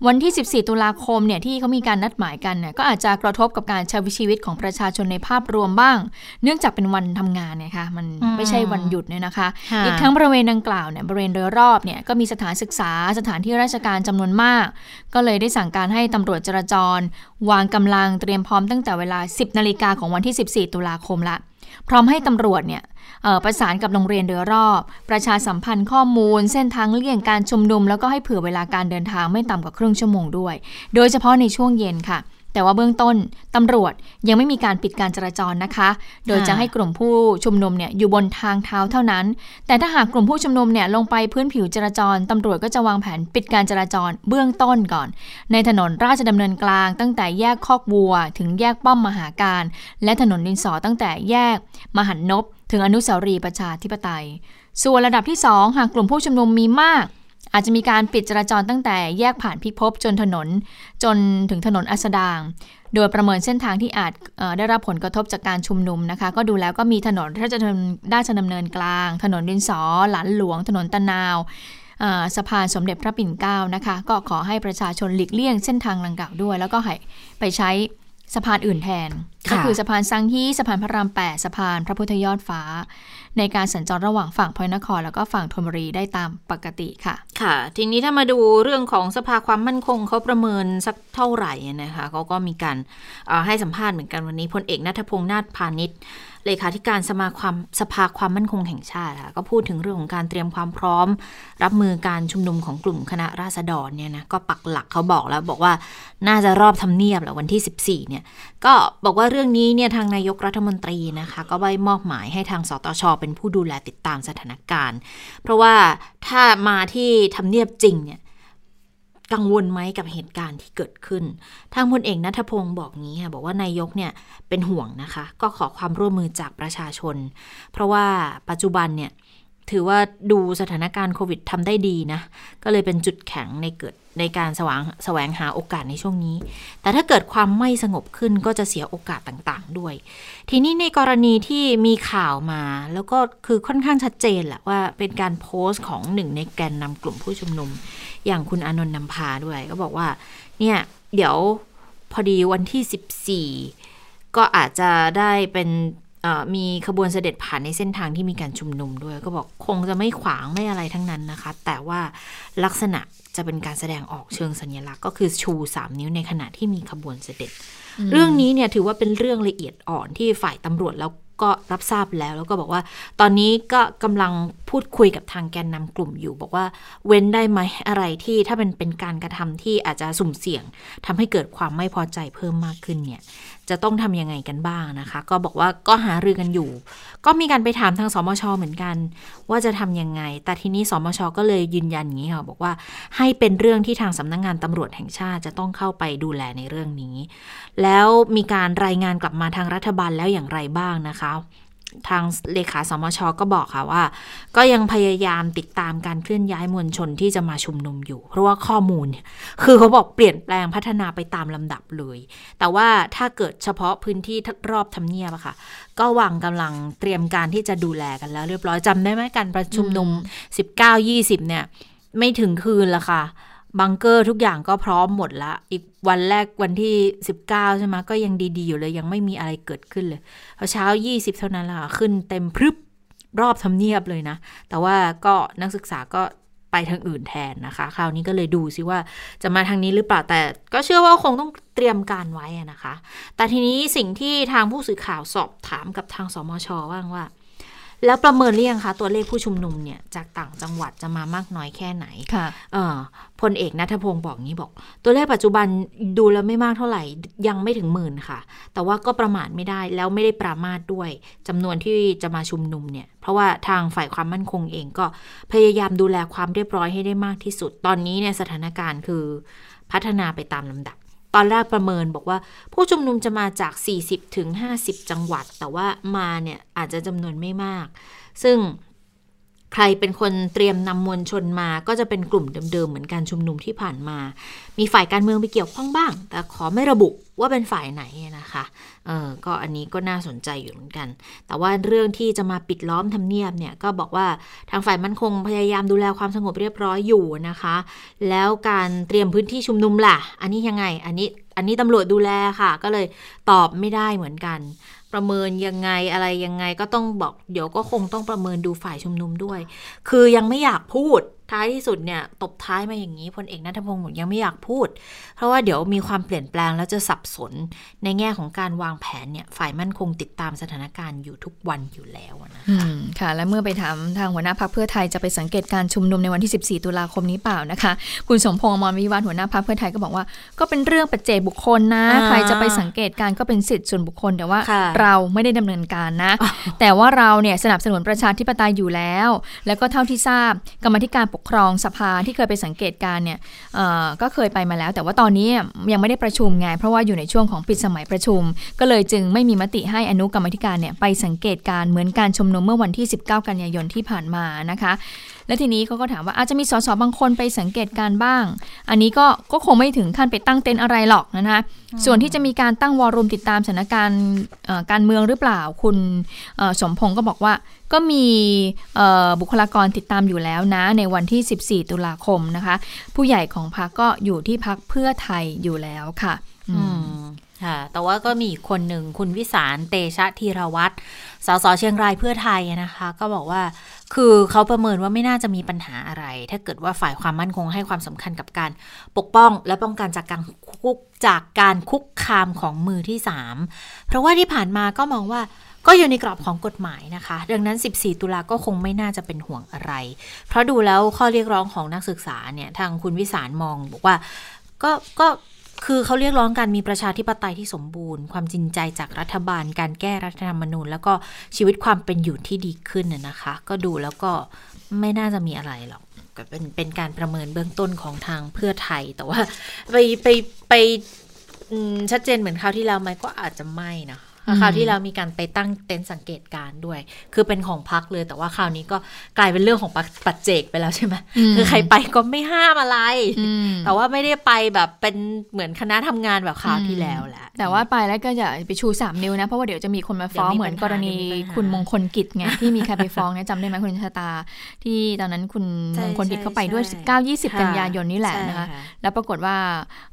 วันที่ 14 ตุลาคมเนี่ยที่เขามีการนัดหมายกันเนี่ยก็อาจจะกระทบกับการใช้ชีวิตของประชาชนในภาพรวมบ้าง เนื่องจากเป็นวันทำงานเนี่ยค่ะมันอืมไม่ใช่วันหยุดเนี่ยนะคะค่ะอีกทั้งบริเวณดังกล่าวเนี่ยบริเวณโดยรอบเนี่ยก็มีสถานศึกษาสถานที่ราชการจำนวนมาก ก็เลยได้สั่งการให้ตำรวจจราจร วางกำลังเตรียมพร้อมตั้งแต่เวลา 10 นาฬิกาของวันที่ 14 ตุลาคมละ พร้อมให้ตำรวจเนี่ยประสานกับโรงเรียนโดยรอบ ประชาสัมพันธ์ข้อมูล เส้นทางเลี่ยงการชุมนุม แล้วก็ให้เผื่อเวลาการเดินทางไม่ต่ำกว่าครึ่งชั่วโมงด้วย โดยเฉพาะในช่วงเย็นค่ะ แต่ว่าเบื้องต้นตำรวจยังไม่มีการปิดการจราจรนะคะ โดยจะให้กลุ่มผู้ชุมนุมเนี่ยอยู่บนทางเท้าเท่านั้น แต่ถ้าหากกลุ่มผู้ชุมนุมเนี่ยลงไปพื้นผิวจราจรตำรวจก็จะวางแผนปิดการจราจรเบื้องต้นก่อน ในถนนราชดำเนินกลาง ตั้งแต่แยกคอกวัว ถึงแยกป้อมมหาการ และถนนดินสอตั้งแต่แยก มหันนบถึงอนุสาวรีย์ประชาธิปไตย ส่วนระดับที่ 2 หากกลุ่มผู้ชุมนุมมีมาก อาจจะมีการปิดจราจรตั้งแต่แยกผ่านพิภพจนถนน จนถึงถนนอัสดาง โดยประเมินเส้นทางที่อาจออได้รับผลกระทบจากการชุมนุมนะคะ ก็ดูแล้วก็มีถนนราชดำเนินราชดำเนินกลาง ถนนดินสอ หลานหลวง ถนนตะนาวสะพานสมเด็จพระปิ่นเกล้านะคะ ก็ขอให้ประชาชนหลีกเลี่ยงเส้นทางดังกล่าวด้วย แล้วก็ให้ไปใช้สะพานอื่นแทน ก็คือสะพานสังฮีสะพานพระราม8สะพานพระพุทธยอดฟ้า ในการสัญจรระหว่างฝั่งพระนคร แล้วก็ฝั่งธนบุรีได้ตามปกติค่ะ ค่ะ ทีนี้ถ้ามาดูเรื่องของสภาความมั่นคงเขาประเมินสักเท่าไหร่นะคะเขาก็มีการให้สัมภาษณ์เหมือนกันวันนี้พลเอกนัทพงษ์นาถพาณิชย์ เลขาธิการสมาคมสภาความมั่นคงแห่งชาติค่ะก็พูดถึงเรื่องของการเตรียมความพร้อม รับมือการชุมนุมของกลุ่มคณะราษฎรเนี่ยนะก็ปักหลักเขาบอกแล้วบอกว่าน่าจะรอบทำเนียบแหละวันที่ 14เนี่ยก็บอกว่าเรื่องนี้เนี่ยทางนายกรัฐมนตรีนะคะก็ได้มอบหมายให้ทางสตชเป็นผู้ดูแลติดตามสถานการณ์ เพราะว่าถ้ามาที่ทำเนียบจริงเนี่ย กังวลไหมกับเหตุการณ์ที่เกิดขึ้น ทางพลเอกนัทพงศ์บอกงี้ค่ะบอกว่านายกเนี่ยเป็นห่วงนะคะ ก็ขอความร่วมมือจากประชาชน เพราะว่าปัจจุบันเนี่ยถือว่าดูสถานการณ์โควิดทำได้ดีนะ ก็เลยเป็นจุดแข็งในเกิดในการสว่างแสวงหาโอกาสในช่วงนี้ แต่ถ้าเกิดความไม่สงบขึ้นก็จะเสียโอกาสต่างๆด้วย ทีนี้ในกรณีที่มีข่าวมาแล้วก็คือค่อนข้างชัดเจนแหละว่าเป็นการโพสต์ของหนึ่งในแกนนำกลุ่มผู้ชุมนุม อย่างคุณอานนท์นำพาด้วย ก็บอกว่า เนี่ย เดี๋ยวพอดีวันที่ 14 ก็อาจจะได้เป็นมีขบวนเสด็จผ่านในเส้นทางที่มีการชุมนุมด้วย ก็บอกคงจะไม่ขวางไม่อะไรทั้งนั้นนะคะ แต่ว่าลักษณะจะเป็นการแสดงออกเชิงสัญลักษณ์ก็คือชู 3 นิ้วในขณะที่มีขบวนเสด็จ เรื่องนี้เนี่ยถือว่าเป็นเรื่องละเอียดอ่อนที่ฝ่ายตำรวจแล้ว ก็รับทราบแล้ว แล้วก็บอกว่า ตอนนี้ก็กำลังพูดคุยกับทางแกนนำกลุ่มอยู่ บอกว่าเว้นได้ไหมอะไรที่ถ้าเป็นเป็นการกระทำที่อาจจะสุ่มเสี่ยงทำให้เกิดความไม่พอใจเพิ่มมากขึ้นเนี่ย จะต้องทำยังไงกันบ้างนะคะ ก็บอกว่าก็หารือกันอยู่ ก็มีการไปถามทางสมชเหมือนกัน ว่าจะทำยังไง แต่ทีนี้สมชก็เลยยืนยันอย่างนี้ค่ะบอกว่าให้เป็นเรื่องที่ทางสำนักงงานตำรวจแห่งชาติจะต้องเข้าไปดูแลในเรื่องนี้ แล้วมีการรายงานกลับมาทางรัฐบาลแล้วอย่างไรบ้างนะคะ ทางเลขาสมชก็บอกค่ะว่า ก็ยังพยายามติดตามการเคลื่อนย้ายมวลชนที่จะมาชุมนุมอยู่ เพราะว่าข้อมูล คือเขาบอกเปลี่ยนแปลงพัฒนาไปตามลำดับเลย แต่ว่าถ้าเกิดเฉพาะพื้นที่รอบทำเนียบอะค่ะ ก็วางกำลังเตรียมการที่จะดูแลกันแล้ว เรียบร้อยจำได้ไหมการประชุมนุม 19-20 เนี่ย ไม่ถึงคืนละค่ะ บังเกอร์ทุกอย่างก็พร้อมหมดละ อีกวันแรกวันที่ 19 ใช่ไหมก็ยังดีๆอยู่เลยยังไม่มีอะไรเกิดขึ้นเลยพอเช้า 20 เท่านั้นละขึ้นเต็มพรึบรอบทำเนียบเลยนะ แต่ว่าก็นักศึกษาก็ไปทางอื่นแทนนะคะ คราวนี้ก็เลยดูซิว่าจะมาทางนี้หรือเปล่า แต่ก็เชื่อว่าคงต้องเตรียมการไว้นะคะ แต่ทีนี้สิ่งที่ทางผู้สื่อข่าวสอบถามกับทางสมชว่างว่า แล้วประเมินเรียงคะตัวเลขผู้ชุมนุมเนี่ยจากต่างจังหวัดจะมามากน้อยแค่ไหนค่ะพลเอกนัทพงศ์บอกงี้บอก ตัวเลขปัจจุบันดูแล้วไม่มากเท่าไหร่ยังไม่ถึงหมื่นค่ะ แต่ว่าก็ประมาทไม่ได้แล้วไม่ได้ปรามาทด้วยจำนวนที่จะมาชุมนุมเนี่ย เพราะว่าทางฝ่ายความมั่นคงเองก็พยายามดูแลความเรียบร้อยให้ได้มากที่สุด ตอนนี้เนี่ยสถานการณ์คือพัฒนาไปตามลำดับ ตอนแรกประเมินบอกว่า ผู้ชุมนุมจะมาจาก 40ถึง50 จังหวัด แต่ว่ามาเนี่ยอาจจะจำนวนไม่มาก ซึ่ง ใครเป็นคนเตรียมนำมวลชนมาก็จะเป็นกลุ่มเดิมๆ เหมือนการชุมนุมที่ผ่านมา มีฝ่ายการเมืองไปเกี่ยวข้องบ้าง แต่ขอไม่ระบุว่าเป็นฝ่ายไหนนะคะเออก็อันนี้ก็น่าสนใจอยู่เหมือนกัน แต่ว่าเรื่องที่จะมาปิดล้อมทำเนียบเนี่ยก็บอกว่าทางฝ่ายมั่นคงพยายามดูแลความสงบเรียบร้อยอยู่นะคะ แล้วการเตรียมพื้นที่ชุมนุมล่ะ อันนี้ยังไง อันนี้อันนี้ตำรวจดูแลค่ะ ก็เลยตอบไม่ได้เหมือนกัน ประเมินยังไงอะไรยังไงก็ต้องบอก เดี๋ยวก็คงต้องประเมินดูฝ่ายชุมนุมด้วย คือยังไม่อยากพูด ท้ายที่สุดเนี่ยตบท้ายมาอย่างนี้พลเอกนัทพงศ์ยังไม่อยากพูด เพราะว่าเดี๋ยวมีความเปลี่ยนแปลงแล้วจะสับสนในแง่ของการวางแผนเนี่ยฝ่ายมั่นคงติดตามสถานการณ์อยู่ทุกวันอยู่แล้วนะคะค่ะ และเมื่อไปถามทางหัวหน้าพักเพื่อไทยจะไปสังเกตการชุมนุมในวันที่ 14 ตุลาคมนี้เปล่านะคะ คุณสมพงษ์อมรวิวัฒน์หัวหน้าพักเพื่อไทยก็บอกว่า ก็เป็นเรื่องปัจเจกบุคคลนะ ใครจะไปสังเกตการก็เป็นสิทธิ์ส่วนบุคคลแต่ว่าเราไม่ได้ดำเนินการนะ แต่ว่าเราเนี่ยสนับสนุนประชาธิปไตยอยู่แล้ว แล้วก็เท่าที่ทราบกรรมธิการปกครองสภาที่เคยไปสังเกตการเนี่ยก็เคยไปมาแล้ว แต่ว่าตอนนี้ยังไม่ได้ประชุมไงเพราะว่าอยู่ในช่วงของปิดสมัยประชุม ก็เลยจึงไม่มีมติให้อนุกรรมธิการเนี่ยไปสังเกตการเหมือนการชุมนุมเมื่อวันที่ 19 กันยายนที่ผ่านมานะคะ และทีนี้เขาก็ถามว่าอาจจะมีสสบางคนไปสังเกตการบ้าง อันนี้ก็ก็คงไม่ถึงขั้นไปตั้งเต็นท์อะไรหรอกนะคะส่วนที่จะมีการตั้งวอรุมติดตามสถานการณ์การเมืองหรือเปล่า คุณสมพงศ์ก็บอกว่าก็มีบุคลากรติดตามอยู่แล้วนะ ในวันที่ 14 ตุลาคมนะคะ ผู้ใหญ่ของพรรคก็อยู่ที่พักเพื่อไทยอยู่แล้วค่ะอืม ค่ะ แต่ว่าก็มีคนหนึ่งคุณวิสารเตชะธีรวัตรสสเชียงรายเพื่อไทยนะคะ ก็บอกว่าคือเขาประเมินว่าไม่น่าจะมีปัญหาอะไร ถ้าเกิดว่าฝ่ายความมั่นคงให้ความสำคัญกับการปกป้องและป้องกันจากการคุกจากการคุกคามของมือที่ 3 เพราะว่าที่ผ่านมาก็มองว่าก็อยู่ในกรอบของกฎหมายนะคะ ดังนั้น 14 ตุลาก็คงไม่น่าจะเป็นห่วงอะไร เพราะดูแล้วข้อเรียกร้องของนักศึกษาเนี่ยทางคุณวิสารมองบอกว่าก็ก็ คือเขาเรียกร้องการมีประชาธิปไตยที่สมบูรณ์ ความจริงใจจากรัฐบาล การแก้รัฐธรรมนูญ แล้วก็ชีวิตความเป็นอยู่ที่ดีขึ้นนะคะ ก็ดูแล้วก็ไม่น่าจะมีอะไรหรอกก็เป็นเป็นการประเมินเบื้องต้นของทางเพื่อไทย แต่ว่าไปไปไปชัดเจนเหมือนคราวที่แล้วไหมก็อาจจะไม่นะ คราวที่แล้วมีการไปตั้งเต็นท์สังเกตการณ์ด้วย คือเป็นของพักเลยแต่ว่าคราวนี้ก็กลายเป็นเรื่องของปัจปัจเจกไปแล้วใช่ไหมมคือใครไปก็ไม่ห้ามอะไรอืมแต่ว่าไม่ได้ไปแบบเป็นเหมือนคณะทำงานแบบคราวที่แล้วแหละแต่ว่าไปแล้วก็อย่าไปชูสามนิ้วนะเพราะว่าเดี๋ยวจะมีคนมาฟ้องเดี๋ยวมีเหมือนปัญหากรณีเดี๋ยวมีปัญหาคุณมงคลกิจไงที่มีใครไปฟ้องเนี่ยจำได้ไหมคุณชะตา ที่ตอนนั้นคุณใช่มงคลกิจใช่เข้าไปด้วยใช่19 20 กันยายนนี่แหละใช่นะคะแล้วปรากฏว่า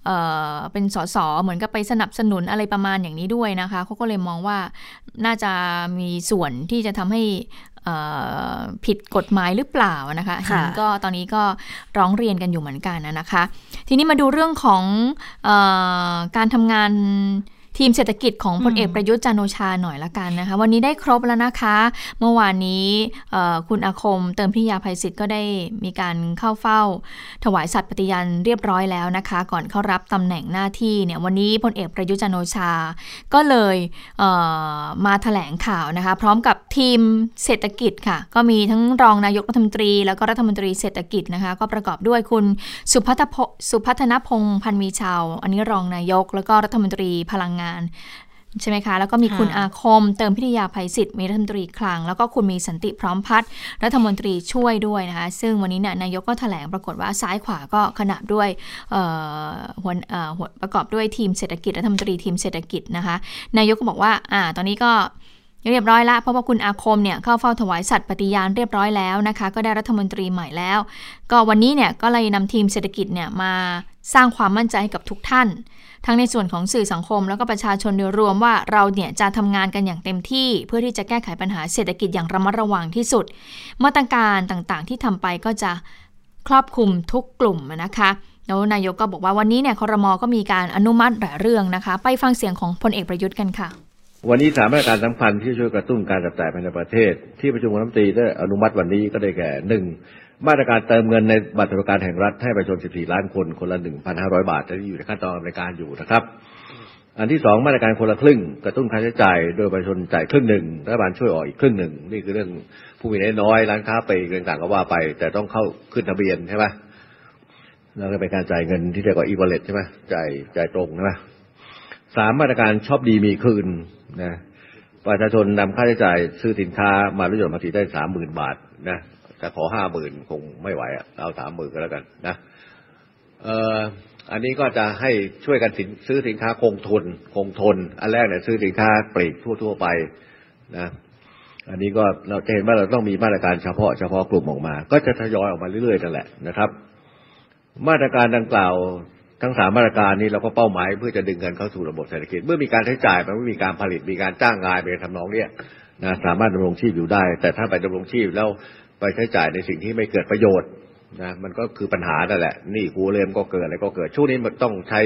เอ่อเป็นสสเหมือนกับไปสนับสนุนอะไรประมาณอย่างนี้ด้วยนะคะเขาก็เลยมองว่าน่าจะมีส่วนที่จะทำให้เอ่อผิดกฎหมายหรือเปล่านะคะค่ะเห็นก็ตอนนี้ก็ร้องเรียนกันอยู่เหมือนกันนะคะ ทีนี้มาดูเรื่องของเออการทำงาน ทีมเศรษฐกิจของพลเอกประยุทธ์จันทร์โอชาหน่อยละกันนะคะ วันนี้ได้ครบแล้วนะคะ เมื่อวานนี้เอ่อคุณอาคมเติมพิยาภัยศิษย์ก็ได้มีการเข้าเฝ้า ถวายสัตย์ปฏิญาณเรียบร้อยแล้วนะคะ ก่อนเข้ารับตำแหน่งหน้าที่เนี่ยวันนี้พลเอกประยุทธ์จันทร์โอชา ก็เลยเอ่อมาแถลงข่าวนะคะ พร้อมกับทีมเศรษฐกิจค่ะ ก็มีทั้งรองนายกรัฐมนตรี แล้วก็รัฐมนตรีเศรษฐกิจนะคะ ก็ประกอบด้วยคุณสุพัฒพสุพัฒนพงษ์พันธ์มีชาว อันนี้รองนายกแล้วก็รัฐมนตรีพลังงานใช่ไหมคะ แล้วก็มีคุณค่ะอาคม เติมพิทยาภัยศิษย์มีรัฐมนตรีคลัง แล้วก็คุณมีสันติพร้อมพัฒน์รัฐมนตรีช่วยด้วยนะคะ ซึ่งวันนี้เนี่ยนายกก็แถลงปรากฏว่าซ้ายขวาก็ขนาบด้วยเอ่อหัวเอ่อหัวประกอบด้วยทีมเศรษฐกิจรัฐมนตรีทีมเศรษฐกิจนะคะ นายกก็บอกว่าอ่าตอนนี้ก็ เรียบร้อยละเพราะว่าคุณอาคมเนี่ยเข้าเฝ้าถวายสัตย์ปฏิญาณเรียบร้อยแล้วนะคะ ก็ได้รัฐมนตรีใหม่แล้ว ก็วันนี้เนี่ยก็เลยนำทีมเศรษฐกิจเนี่ยมาสร้างความมั่นใจให้กับทุกท่าน ทั้งในส่วนของสื่อสังคม แล้วก็ประชาชนโดยรวมว่าเราเนี่ยจะทำงานกันอย่างเต็มที่ เพื่อที่จะแก้ไขปัญหาเศรษฐกิจอย่างระมัดระวังที่สุด มาตรการต่างๆ ที่ทำไปก็จะครอบคลุมทุกกลุ่มนะคะแล้วนายกก็บอกว่าวันนี้เนี่ยคอรมอก็มีการอนุมัติหลายเรื่องนะคะ ไปฟังเสียงของพลเอกประยุทธ์กันค่ะ วันนี้สามมาตรการสำคัญที่ช่วยกระตุ้นการจับจ่ายภายในประเทศ ที่ประชุมคณะรัฐมนตรีได้อนุมัติวันนี้ก็ได้แก่หนึ่งมาตรการเติมเงินในบัตรสวัสดิการแห่งรัฐให้ประชาชน 14 ล้านคนคนละ 1,500 บาทที่อยู่ในขั้นตอนดำเนินการอยู่นะครับ อันที่สองมาตรการคนละครึ่ง กระตุ้นค่าใช้จ่ายโดยประชาชนจ่ายครึ่งหนึ่งรัฐบาลช่วยออกอีกครึ่งหนึ่งนี่คือเรื่องผู้มีรายได้น้อยร้านค้าไปลกต่างๆก็ว่าไป แต่ต้องเข้าขึ้นทะเบียนใช่ไหมแล้วก็เป็นการจ่ายเงินที่เรียกว่าอีเวลตใช่ไหมจ่ายจ่ายตรงใช่ไหมสามมาตรการชอบดีมีคืน นะประชาชนนำค่าใช้จ่ายซื้อสินค้ามาลดหย่อนภาษีได้สามหมื่นบาทนะแต่ขอห้าหมื่นคงไม่ไหวอะเอาสามหมื่นก็แล้วกันนะเอ่ออันนี้ก็จะให้ช่วยกันซื้อสินค้าคงทน คงทน อันแรกเนี่ยซื้อสินค้าปลีกทั่ว ๆ ไปนะอันนี้ก็เราจะเห็นว่าเราต้องมีมาตรการเฉพาะเฉพาะกลุ่มออกมา ก็จะทยอยออกมาเรื่อยๆนั่นแหละนะครับ มาตรการดังกล่าว ทั้งสามมาตรการนี้เราก็เป้าหมายเพื่อจะดึงเงินเข้าสู่ระบบเศรษฐกิจ เมื่อมีการใช้จ่ายมันไม่มีการผลิตมีการจ้างงานเป็นทำนองเนี้ยนะสามารถดำรงชีพอยู่ได้ แต่ถ้าไปดำรงชีพแล้วไปใช้จ่ายในสิ่งที่ไม่เกิดประโยชน์นะมันก็คือปัญหานั่นแหละนี่กูเรมก็เกิดอะไรก็เกิดช่วงนี้มันต้องใช้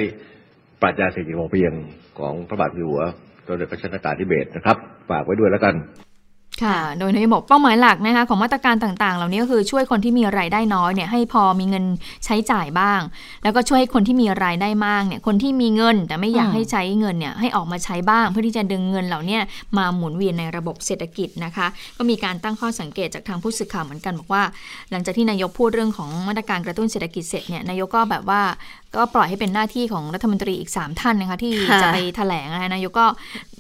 ปรัชญาเศรษฐกิจพอเพียงของพระบาทอยู่หัวโดยพระชนกาธิเบศนะครับ ฝากไว้ด้วยแล้วกัน ค่ะ โดยนายกบอกเป้าหมายหลักนะคะของมาตรการต่างๆ เหล่านี้ก็คือช่วยคนที่มีรายได้น้อยเนี่ยให้พอมีเงินใช้จ่ายบ้าง แล้วก็ช่วยให้คนที่มีรายได้มากเนี่ยคนที่มีเงินแต่ไม่อยากอืมให้ใช้เงินเนี่ยให้ออกมาใช้บ้าง เพื่อที่จะดึงเงินเหล่าเนี้มาหมุนเวียนในระบบเศรษฐกิจนะคะ ก็มีการตั้งข้อสังเกตจากทางผู้สื่อข่าวเหมือนกันบอกว่า หลังจากที่นายกพูดเรื่องของมาตรการกระตุ้นเศรษฐกิจเสร็จเนี่ยนายกก็แบบว่า ก็ปล่อยให้เป็นหน้าที่ของรัฐมนตรีอีก 3 ท่านนะคะ ที่ค่ะจะไปแถลงนะคะนายกก็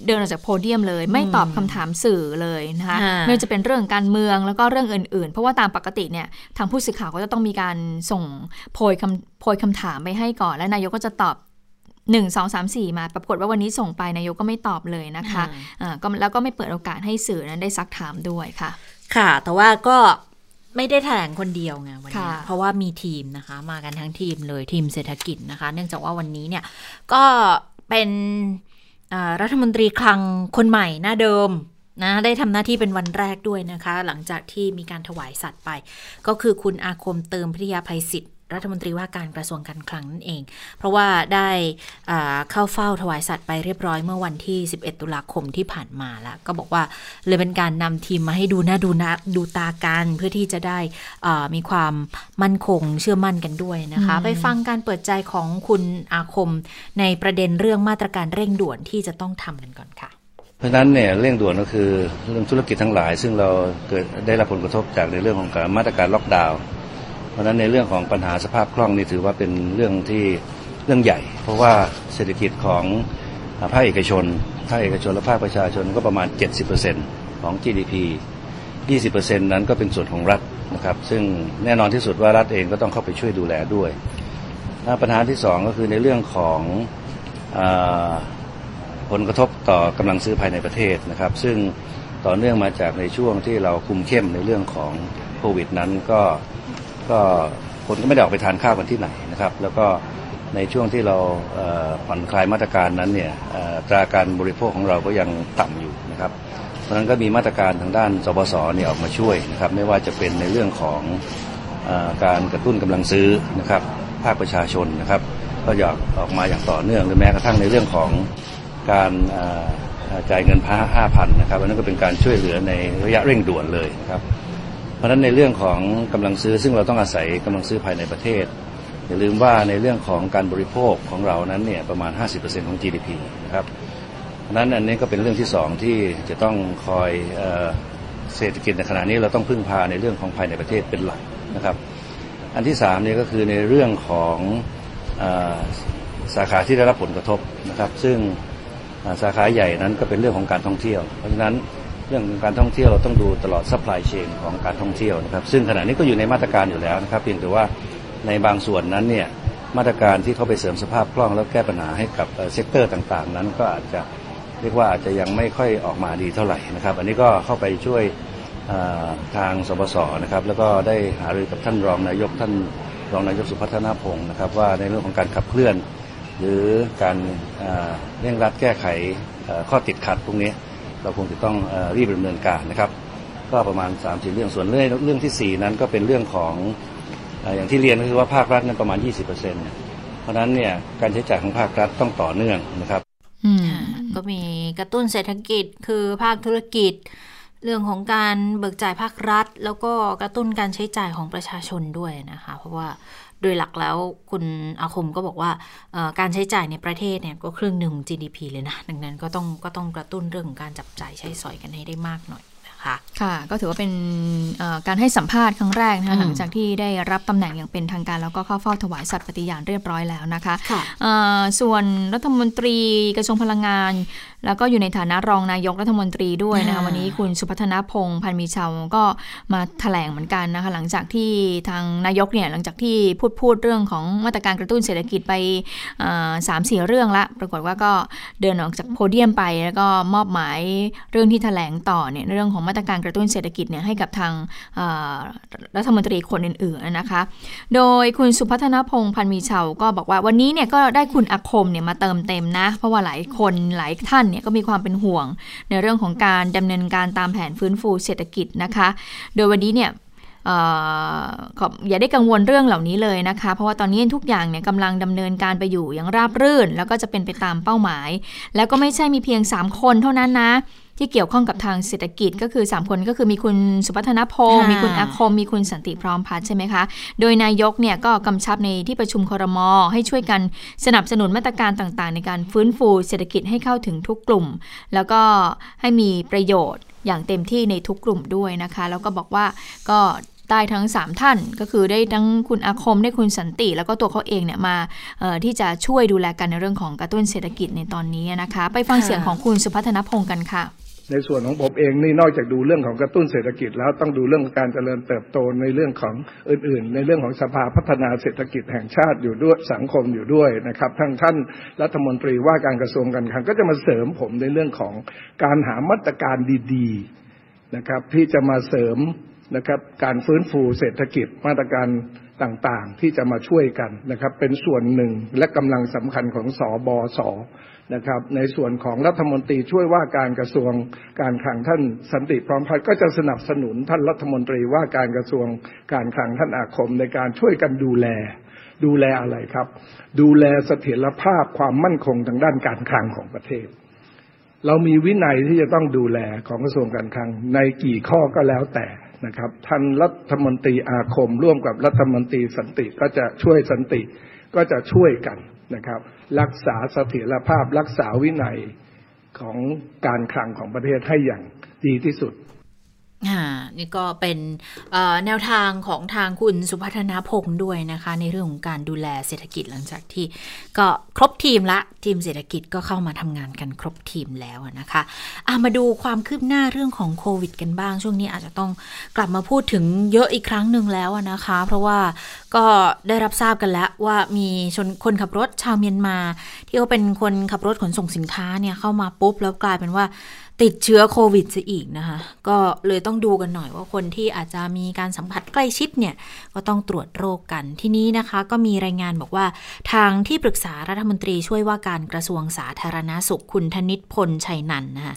เดินออกจากโพเดียมเลย ไม่ตอบคำถามสื่อเลยนะคะค่ะไม่ว่าจะเป็นเรื่องการเมืองแล้วก็เรื่องอื่น ๆ เพราะว่าตามปกติเนี่ยทางผู้สื่อข่าวก็จะต้องมีการส่งโพยคำโพยคำถามไปให้ก่อน แล้วนายกก็จะตอบหนึ่งสองสามสี่มา ปรากฏว่าวันนี้ส่งไปนายกก็ไม่ตอบเลยนะคะอ่าก็แล้วก็ไม่เปิดโอกาสให้สื่อนั้นได้ซักถามด้วยค่ะ ค่ะ แต่ว่าก็ ไม่ได้แถลงคนเดียวไงวันนี้ค่ะเพราะว่ามีทีมนะคะ มากันทั้งทีมเลยทีมเศรษฐกิจนะคะ เนื่องจากว่าวันนี้เนี่ยก็เป็นอ่ารัฐมนตรีคลังคนใหม่หน้าเดิมนะได้ทำหน้าที่เป็นวันแรกด้วยนะคะ หลังจากที่มีการถวายสัตว์ไป ก็คือคุณอาคมเติมพิทยาภัยศิษย์ รัฐมนตรีว่าการกระทรวงการคลังนั่นเอง เพราะว่าได้เข้าเฝ้าถวายสัตว์ไปเรียบร้อยเมื่อวันที่ 11 ตุลาคมที่ผ่านมาแล้ว ก็บอกว่าเลยเป็นการนำทีมมาให้ดูหน้าดูนะดูตากัน เพื่อที่จะได้มีความมั่นคงเชื่อมั่นกันด้วยนะคะ ไปฟังการเปิดใจของคุณอาคมในประเด็นเรื่องมาตรการเร่งด่วนที่จะต้องทำกันก่อนค่ะเพราะฉะนั้นเนี่ยเร่งด่วนก็คือเรื่องธุรกิจทั้งหลาย ซึ่งเราเกิดได้รับผลกระทบจากในเรื่องของการมาตรการล็อกดาวน์เพ ราะฉะนั้นในเรื่องของปัญหาสภาพคล่องนี่ถือว่าเป็นเรื่องที่เรื่องใหญ่ เพราะว่าเศรษฐกิจของภาคเอกชนภาคเอกชนและภาคประชาชนก็ประมาณ 70%ของ GDP 20%นั้นก็เป็นส่วนของรัฐนะครับซึ่งแน่นอนที่สุดว่ารัฐเองก็ต้องเข้าไปช่วยดูแลด้วยปัญหาที่สองก็คือในเรื่องของผลกระทบต่อกำลังซื้อภายในประเทศนะครับ ซึ่งต่อเนื่องมาจากในช่วงที่เราคุมเข้มในเรื่องของโควิดนั้นก็ ก็คนก็ไม่ได้ออกไปทานข้าวกันที่ไหนนะครับ แล้วก็ในช่วงที่เราผ่อนคลายมาตรการนั้นเนี่ยตราการบริโภคของเราก็ยังต่ำอยู่นะครับเพราะฉะนั้นก็มีมาตรการทางด้านสบสเนี่ยออกมาช่วยนะครับ ไม่ว่าจะเป็นในเรื่องของอการกระตุ้นกำลังซื้อนะครับ ภาคประชาชนนะครับ ก็อยากออกมาอย่างต่อเนื่องหรือแม้กระทั่งในเรื่องของการจ่ายเงินพาห้าพันนะครับอันนั้นก็เป็นการช่วยเหลือในระยะเร่งด่วนเลยนะครับ เพราะฉะนั้นในเรื่องของกำลังซื้อซึ่งเราต้องอาศัยกำลังซื้อภายในประเทศ อย่าลืมว่าในเรื่องของการบริโภคของเรานั้นเนี่ยประมาณ 50%ของ GDP นะครับเพราะนั้นอันนี้ก็เป็นเรื่องที่สองที่จะต้องคอยเศรษฐกิจในขณะนี้เราต้องพึ่งพาในเรื่องของภายในประเทศเป็นหลักนะครับ อันที่สามนี่ก็คือในเรื่องของสาขาที่ได้รับผลกระทบนะครับ ซึ่งสาขาใหญ่นั้นก็เป็นเรื่องของการท่องเที่ยว เพราะฉะนั้น เรื่องการท่องเที่ยวเราต้องดูตลอด supply chain ของการท่องเที่ยวนะครับ ซึ่งขณะนี้ก็อยู่ในมาตรการอยู่แล้วนะครับ เพียงแต่ว่าในบางส่วนนั้นเนี่ยมาตรการที่เข้าไปเสริมสภาพคล่อง แล้วแก้ปัญหาให้กับ sector ต่างๆ นั้นก็อาจจะเรียกว่าอาจจะยังไม่ค่อยออกมาดีเท่าไหร่นะครับ อันนี้ก็เข้าไปช่วยทางสบสนะครับ แล้วก็ได้หารือกับท่านรองนายกท่านรองนายกสุพัฒนาพงศ์นะครับ ว่าในเรื่องของการขับเคลื่อน หรือการเร่งรัดแก้ไขข้อติดขัดพวกนี้ เราคงจะต้องรีบดำเนินการนะครับ ก็ประมาณ3ามสี่เรื่องส่วนเรื่องเรื่องที่ 4 นั้นก็เป็นเรื่องของอย่างที่เรียนก็คือว่าภาครัฐนั้นประมาณ 20%เพราะนั้นเนี่ยการใช้จ่ายของภาครัฐต้องต่อเนื่องนะครับก็มีกระตุ้นเศรษฐกิจคือภาคธุรกิจ เรื่องของการเบิกจ่ายภาครัฐ แล้วก็กระตุ้นการใช้จ่ายของประชาชนด้วยนะคะ เพราะว่า โดยหลักแล้วคุณอาคมก็บอกว่าการใช้จ่ายในประเทศเนี่ยก็ครึ่งหนึ่ง GDP เลยนะ ดังนั้นก็ต้องก็ต้องกระตุ้นเรื่องของการจับจ่ายใช้สอยกันให้ได้มากหน่อยค่ะค่ะ ก็ถือว่าเป็นการให้สัมภาษณ์ครั้งแรกนะคะหลังจากที่ได้รับตำแหน่งอย่างเป็นทางการ แล้วก็เข้าเฝ้าถวายสัตย์ปฏิญาณเรียบร้อยแล้วนะคะคะส่วนรัฐมนตรีกระทรวงพลังงานแล้วก็อยู่ในฐานะรองนายกรัฐมนตรีด้วยนะคะวันนี้คุณสุพัฒนพงศ์พันมีชาวก็มาถแถลงเหมือนกันนะคะหลังจากที่ทางนายกเนี่ยหลังจากที่พูดพูดเรื่องของมาตรการกระตุ้นเศรษฐกิจไปสามสี่เรื่องละปรากฏว่าก็เดินออกจากโพเดียมไป แล้วก็มอบหมายเรื่องที่ถแถลงต่อเนี่ยเรื่องของมาตรการกระตุ้นเศรษฐกิจเนี่ยให้กับทางรัฐมนตรีคนอื่นๆนะคะ โดยคุณสุพัฒนพงศ์พันมีชาวก็บอกว่าวันนี้เนี่ยก็ได้คุณอาคมเนี่ยมาเติมเต็มนะ เพราะว่าหลายคนหลายท่านเนี่ยก็มีความเป็นห่วงในเรื่องของการดำเนินการตามแผนฟื้นฟูเศรษฐกิจนะคะ โดยวันนี้เนี่ยอย่าได้กังวลเรื่องเหล่านี้เลยนะคะ เพราะว่าตอนนี้ทุกอย่างเนี่ยกำลังดำเนินการไปอยู่อย่างราบรื่น แล้วก็จะเป็นไปตามเป้าหมาย แล้วก็ไม่ใช่มีเพียง 3 คนเท่านั้นนะ ที่เกี่ยวข้องกับทางเศรษฐกิจก็คือ 3 คนก็คือมีคุณสุพัฒนพงศ์มีคุณอาคม มีคุณสันติพร้อมพัฒใช่ไหมคะ โดยนายกเนี่ยก็กำชับในที่ประชุมครม ให้ช่วยกันสนับสนุนมาตรการต่างๆ ในการฟื้นฟูเศรษฐกิจให้เข้าถึงทุกกลุ่ม แล้วก็ให้มีประโยชน์อย่างเต็มที่ในทุกกลุ่มด้วยนะคะ แล้วก็บอกว่าก็ได้ทั้ง 3 ท่านก็คือได้ทั้งคุณอาคมได้คุณสันติ แล้วก็ตัวเขาเองเนี่ยมาที่จะช่วยดูแลกันในเรื่องของกระตุ้นเศรษฐกิจในตอนนี้นะคะ ไปฟังเสียงของคุณสุพัฒนพงศ์กันค่ะ ในส่วนของผมเองนี่นอกจากดูเรื่องของกระตุ้นเศรษฐกิจ แล้วต้องดูเรื่องการเจริญเติบโตในเรื่องของอื่น ๆ ในเรื่องของสภาพัฒนาเศรษฐกิจแห่งชาติอยู่ด้วยสังคมอยู่ด้วยนะครับทั้งท่านรัฐมนตรีว่าการกระทรวงการคลังก็จะมาเสริมผมในเรื่องของการหามาตรการดีๆนะครับ ที่จะมาเสริมนะครับการฟื้นฟูเศรษฐกิจมาตรการต่างๆ ที่จะมาช่วยกันนะครับ เป็นส่วนหนึ่งและกำลังสำคัญของสอบอส นะครับ ในส่วนของรัฐมนตรีช่วยว่าการกระทรวงการคลังท่านสันติพร้อมพัฒน์ก็จะสนับสนุนท่านรัฐมนตรีว่าการกระทรวงการคลังท่านอาคมในการช่วยกันดูแล ดูแลอะไรครับ ดูแลเสถียรภาพความมั่นคงทางด้านการคลังของประเทศ เรามีวินัยที่จะต้องดูแลของกระทรวงการคลังในกี่ข้อก็แล้วแต่นะครับท่านรัฐมนตรีอาคมร่วมกับรัฐมนตรีสันติก็จะช่วยสันติก็จะช่วยกันนะครับ รักษาเสถียรภาพรักษาวินัยของการคลังของประเทศให้อย่างดีที่สุด นี่ก็เป็นแนวทางของทางคุณสุพัฒนาพงศ์ด้วยนะคะ ในเรื่องของการดูแลเศรษฐกิจหลังจากที่ ก็ครบทีมละทีมเศรษฐกิจก็เข้ามาทำงานกันครบทีมแล้วนะคะามาดูความคืบหน้าเรื่องของโควิด กันบ้าง ช่วงนี้อาจจะต้องกลับมาพูดถึงเยอะอีกครั้งหนึ่งแล้วนะคะ เพราะว่าก็ได้รับทราบกันแล้วว่ามีชนคนขับรถชาวเมียนมา ที่เขาเป็นคนขับรถขนส่งสินค้าเนี่ยเข้ามาปุ๊บแล้วกลายเป็นว่า ติดเชื้อโควิดซะอีกนะคะ ก็เลยต้องดูกันหน่อยว่าคนที่อาจจะมีการสัมผัสใกล้ชิดเนี่ย ก็ต้องตรวจโรคกันที่นี้นะคะ ก็มีรายงานบอกว่าทางที่ปรึกษารัฐมนตรีช่วยว่าการกระทรวงสาธารณาสุขคุณธนิตพลชัยนันนะคะ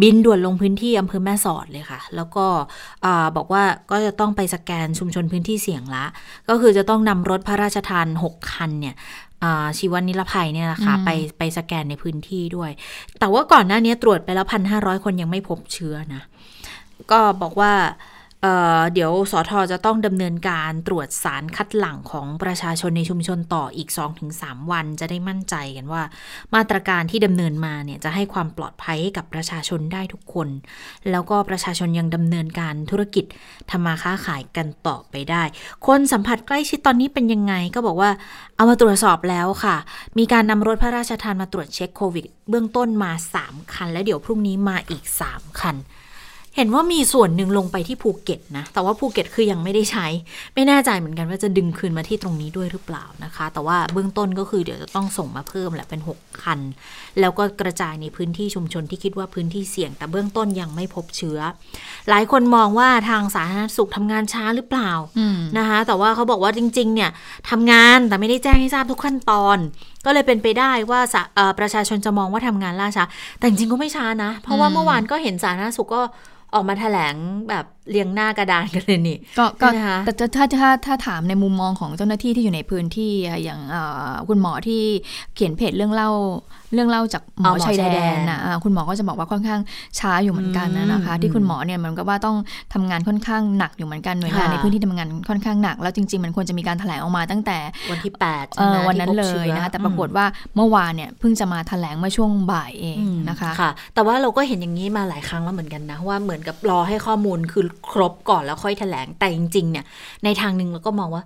บินด่วนลงพื้นที่อำเภอแม่สอดเลยค่ะ แล้วก็บอกว่าก็จะต้องไปสแกนชุมชนพื้นที่เสี่ยงละ ก็คือจะต้องนำรถพระราชทาน 6 คันเนี่ย ชีวนิรภัยเนี่ยนะคะไปไปสแกนในพื้นที่ด้วย แต่ว่าก่อนหน้านี้ตรวจไปแล้วพันห้าร้อยคนยังไม่พบเชื้อนะ ก็บอกว่า เเดี๋ยวสอทอจะต้องดำเนินการตรวจสารคัดหลั่งของประชาชนในชุมชนต่ออีก 2-3 วัน จะได้มั่นใจกันว่า มาตรการที่ดำเนินมาเนี่ยจะให้ความปลอดภัยให้กับประชาชนได้ทุกคน แล้วก็ประชาชนยังดำเนินการธุรกิจทำมาค้าขายกันต่อไปได้ คนสัมผัสใกล้ชิดตอนนี้เป็นยังไงก็บอกว่าเอามาตรวจสอบแล้วค่ะ มีการนำรถพระราชทานมาตรวจเช็คโควิด เบื้องต้นมา 3 คัน และเดี๋ยวพรุ่งนี้มาอีก 3 คัน เห็นว่ามีส่วนหนึ่งลงไปที่ภูเก็ตนะ แต่ว่าภูเก็ตคือยังไม่ได้ใช้ ไม่แน่ใจเหมือนกันว่าจะดึงคืนมาที่ตรงนี้ด้วยหรือเปล่านะคะ แต่ว่าเบื้องต้นก็คือเดี๋ยวจะต้องส่งมาเพิ่มแหละเป็น 6 คัน แล้วก็กระจายในพื้นที่ชุมชนที่คิดว่าพื้นที่เสี่ยง แต่เบื้องต้นยังไม่พบเชื้อ หลายคนมองว่าทางสาธารณสุขทำงานช้าหรือเปล่านะคะ แต่ว่าเขาบอกว่าจริง ๆ เนี่ยทำงานแต่ไม่ได้แจ้งให้ทราบทุกขั้นตอนก็เลยเป็นไปได้ว่าประชาชนจะมองว่าทำงานล่าช้า แต่จริงก็ไม่ช้านะ เพราะว่าเมื่อวานก็เห็นสาธารณสุขก็ออกมาแถลงแบบเรียงหน้ากระดานกันเลยนี่ก็ก็แต่ถ้าถ้าถ้าถามในมุมมองของเจ้าหน้าที่ที่อยู่ในพื้นที่อย่างคุณหมอที่เขียนเพจเรื่องเล่าเรื่องเล่าจากหมอชายแดนนะคุณหมอก็จะบอกว่าค่อนข้างช้าอยู่เหมือนกันนะคะ ที่คุณหมอเนี่ยมันก็ว่าต้องทำงานค่อนข้างหนักอยู่เหมือนกันหน่วยงานในพื้นที่ทำงานค่อนข้างหนัก แล้วจริง ๆ มันควรจะมีการแถลงออกมาตั้งแต่วันที่8วันนั้นเลยนะคะแต่ปรากฏว่าเมื่อวานเนี่ยเพิ่งจะมาแถลงเมื่อช่วงบ่ายเองนะคะค่ะ แต่ว่าเราก็เห็นอย่างนี้มาหลายครั้งแล้วเหมือนกันนะว่าเหมือนกับรอให้ข้อมูลคือครบก่อนแล้วค่อยแถลงแต่จริงๆเนี่ยในทางหนึ่งเราก็มองว่า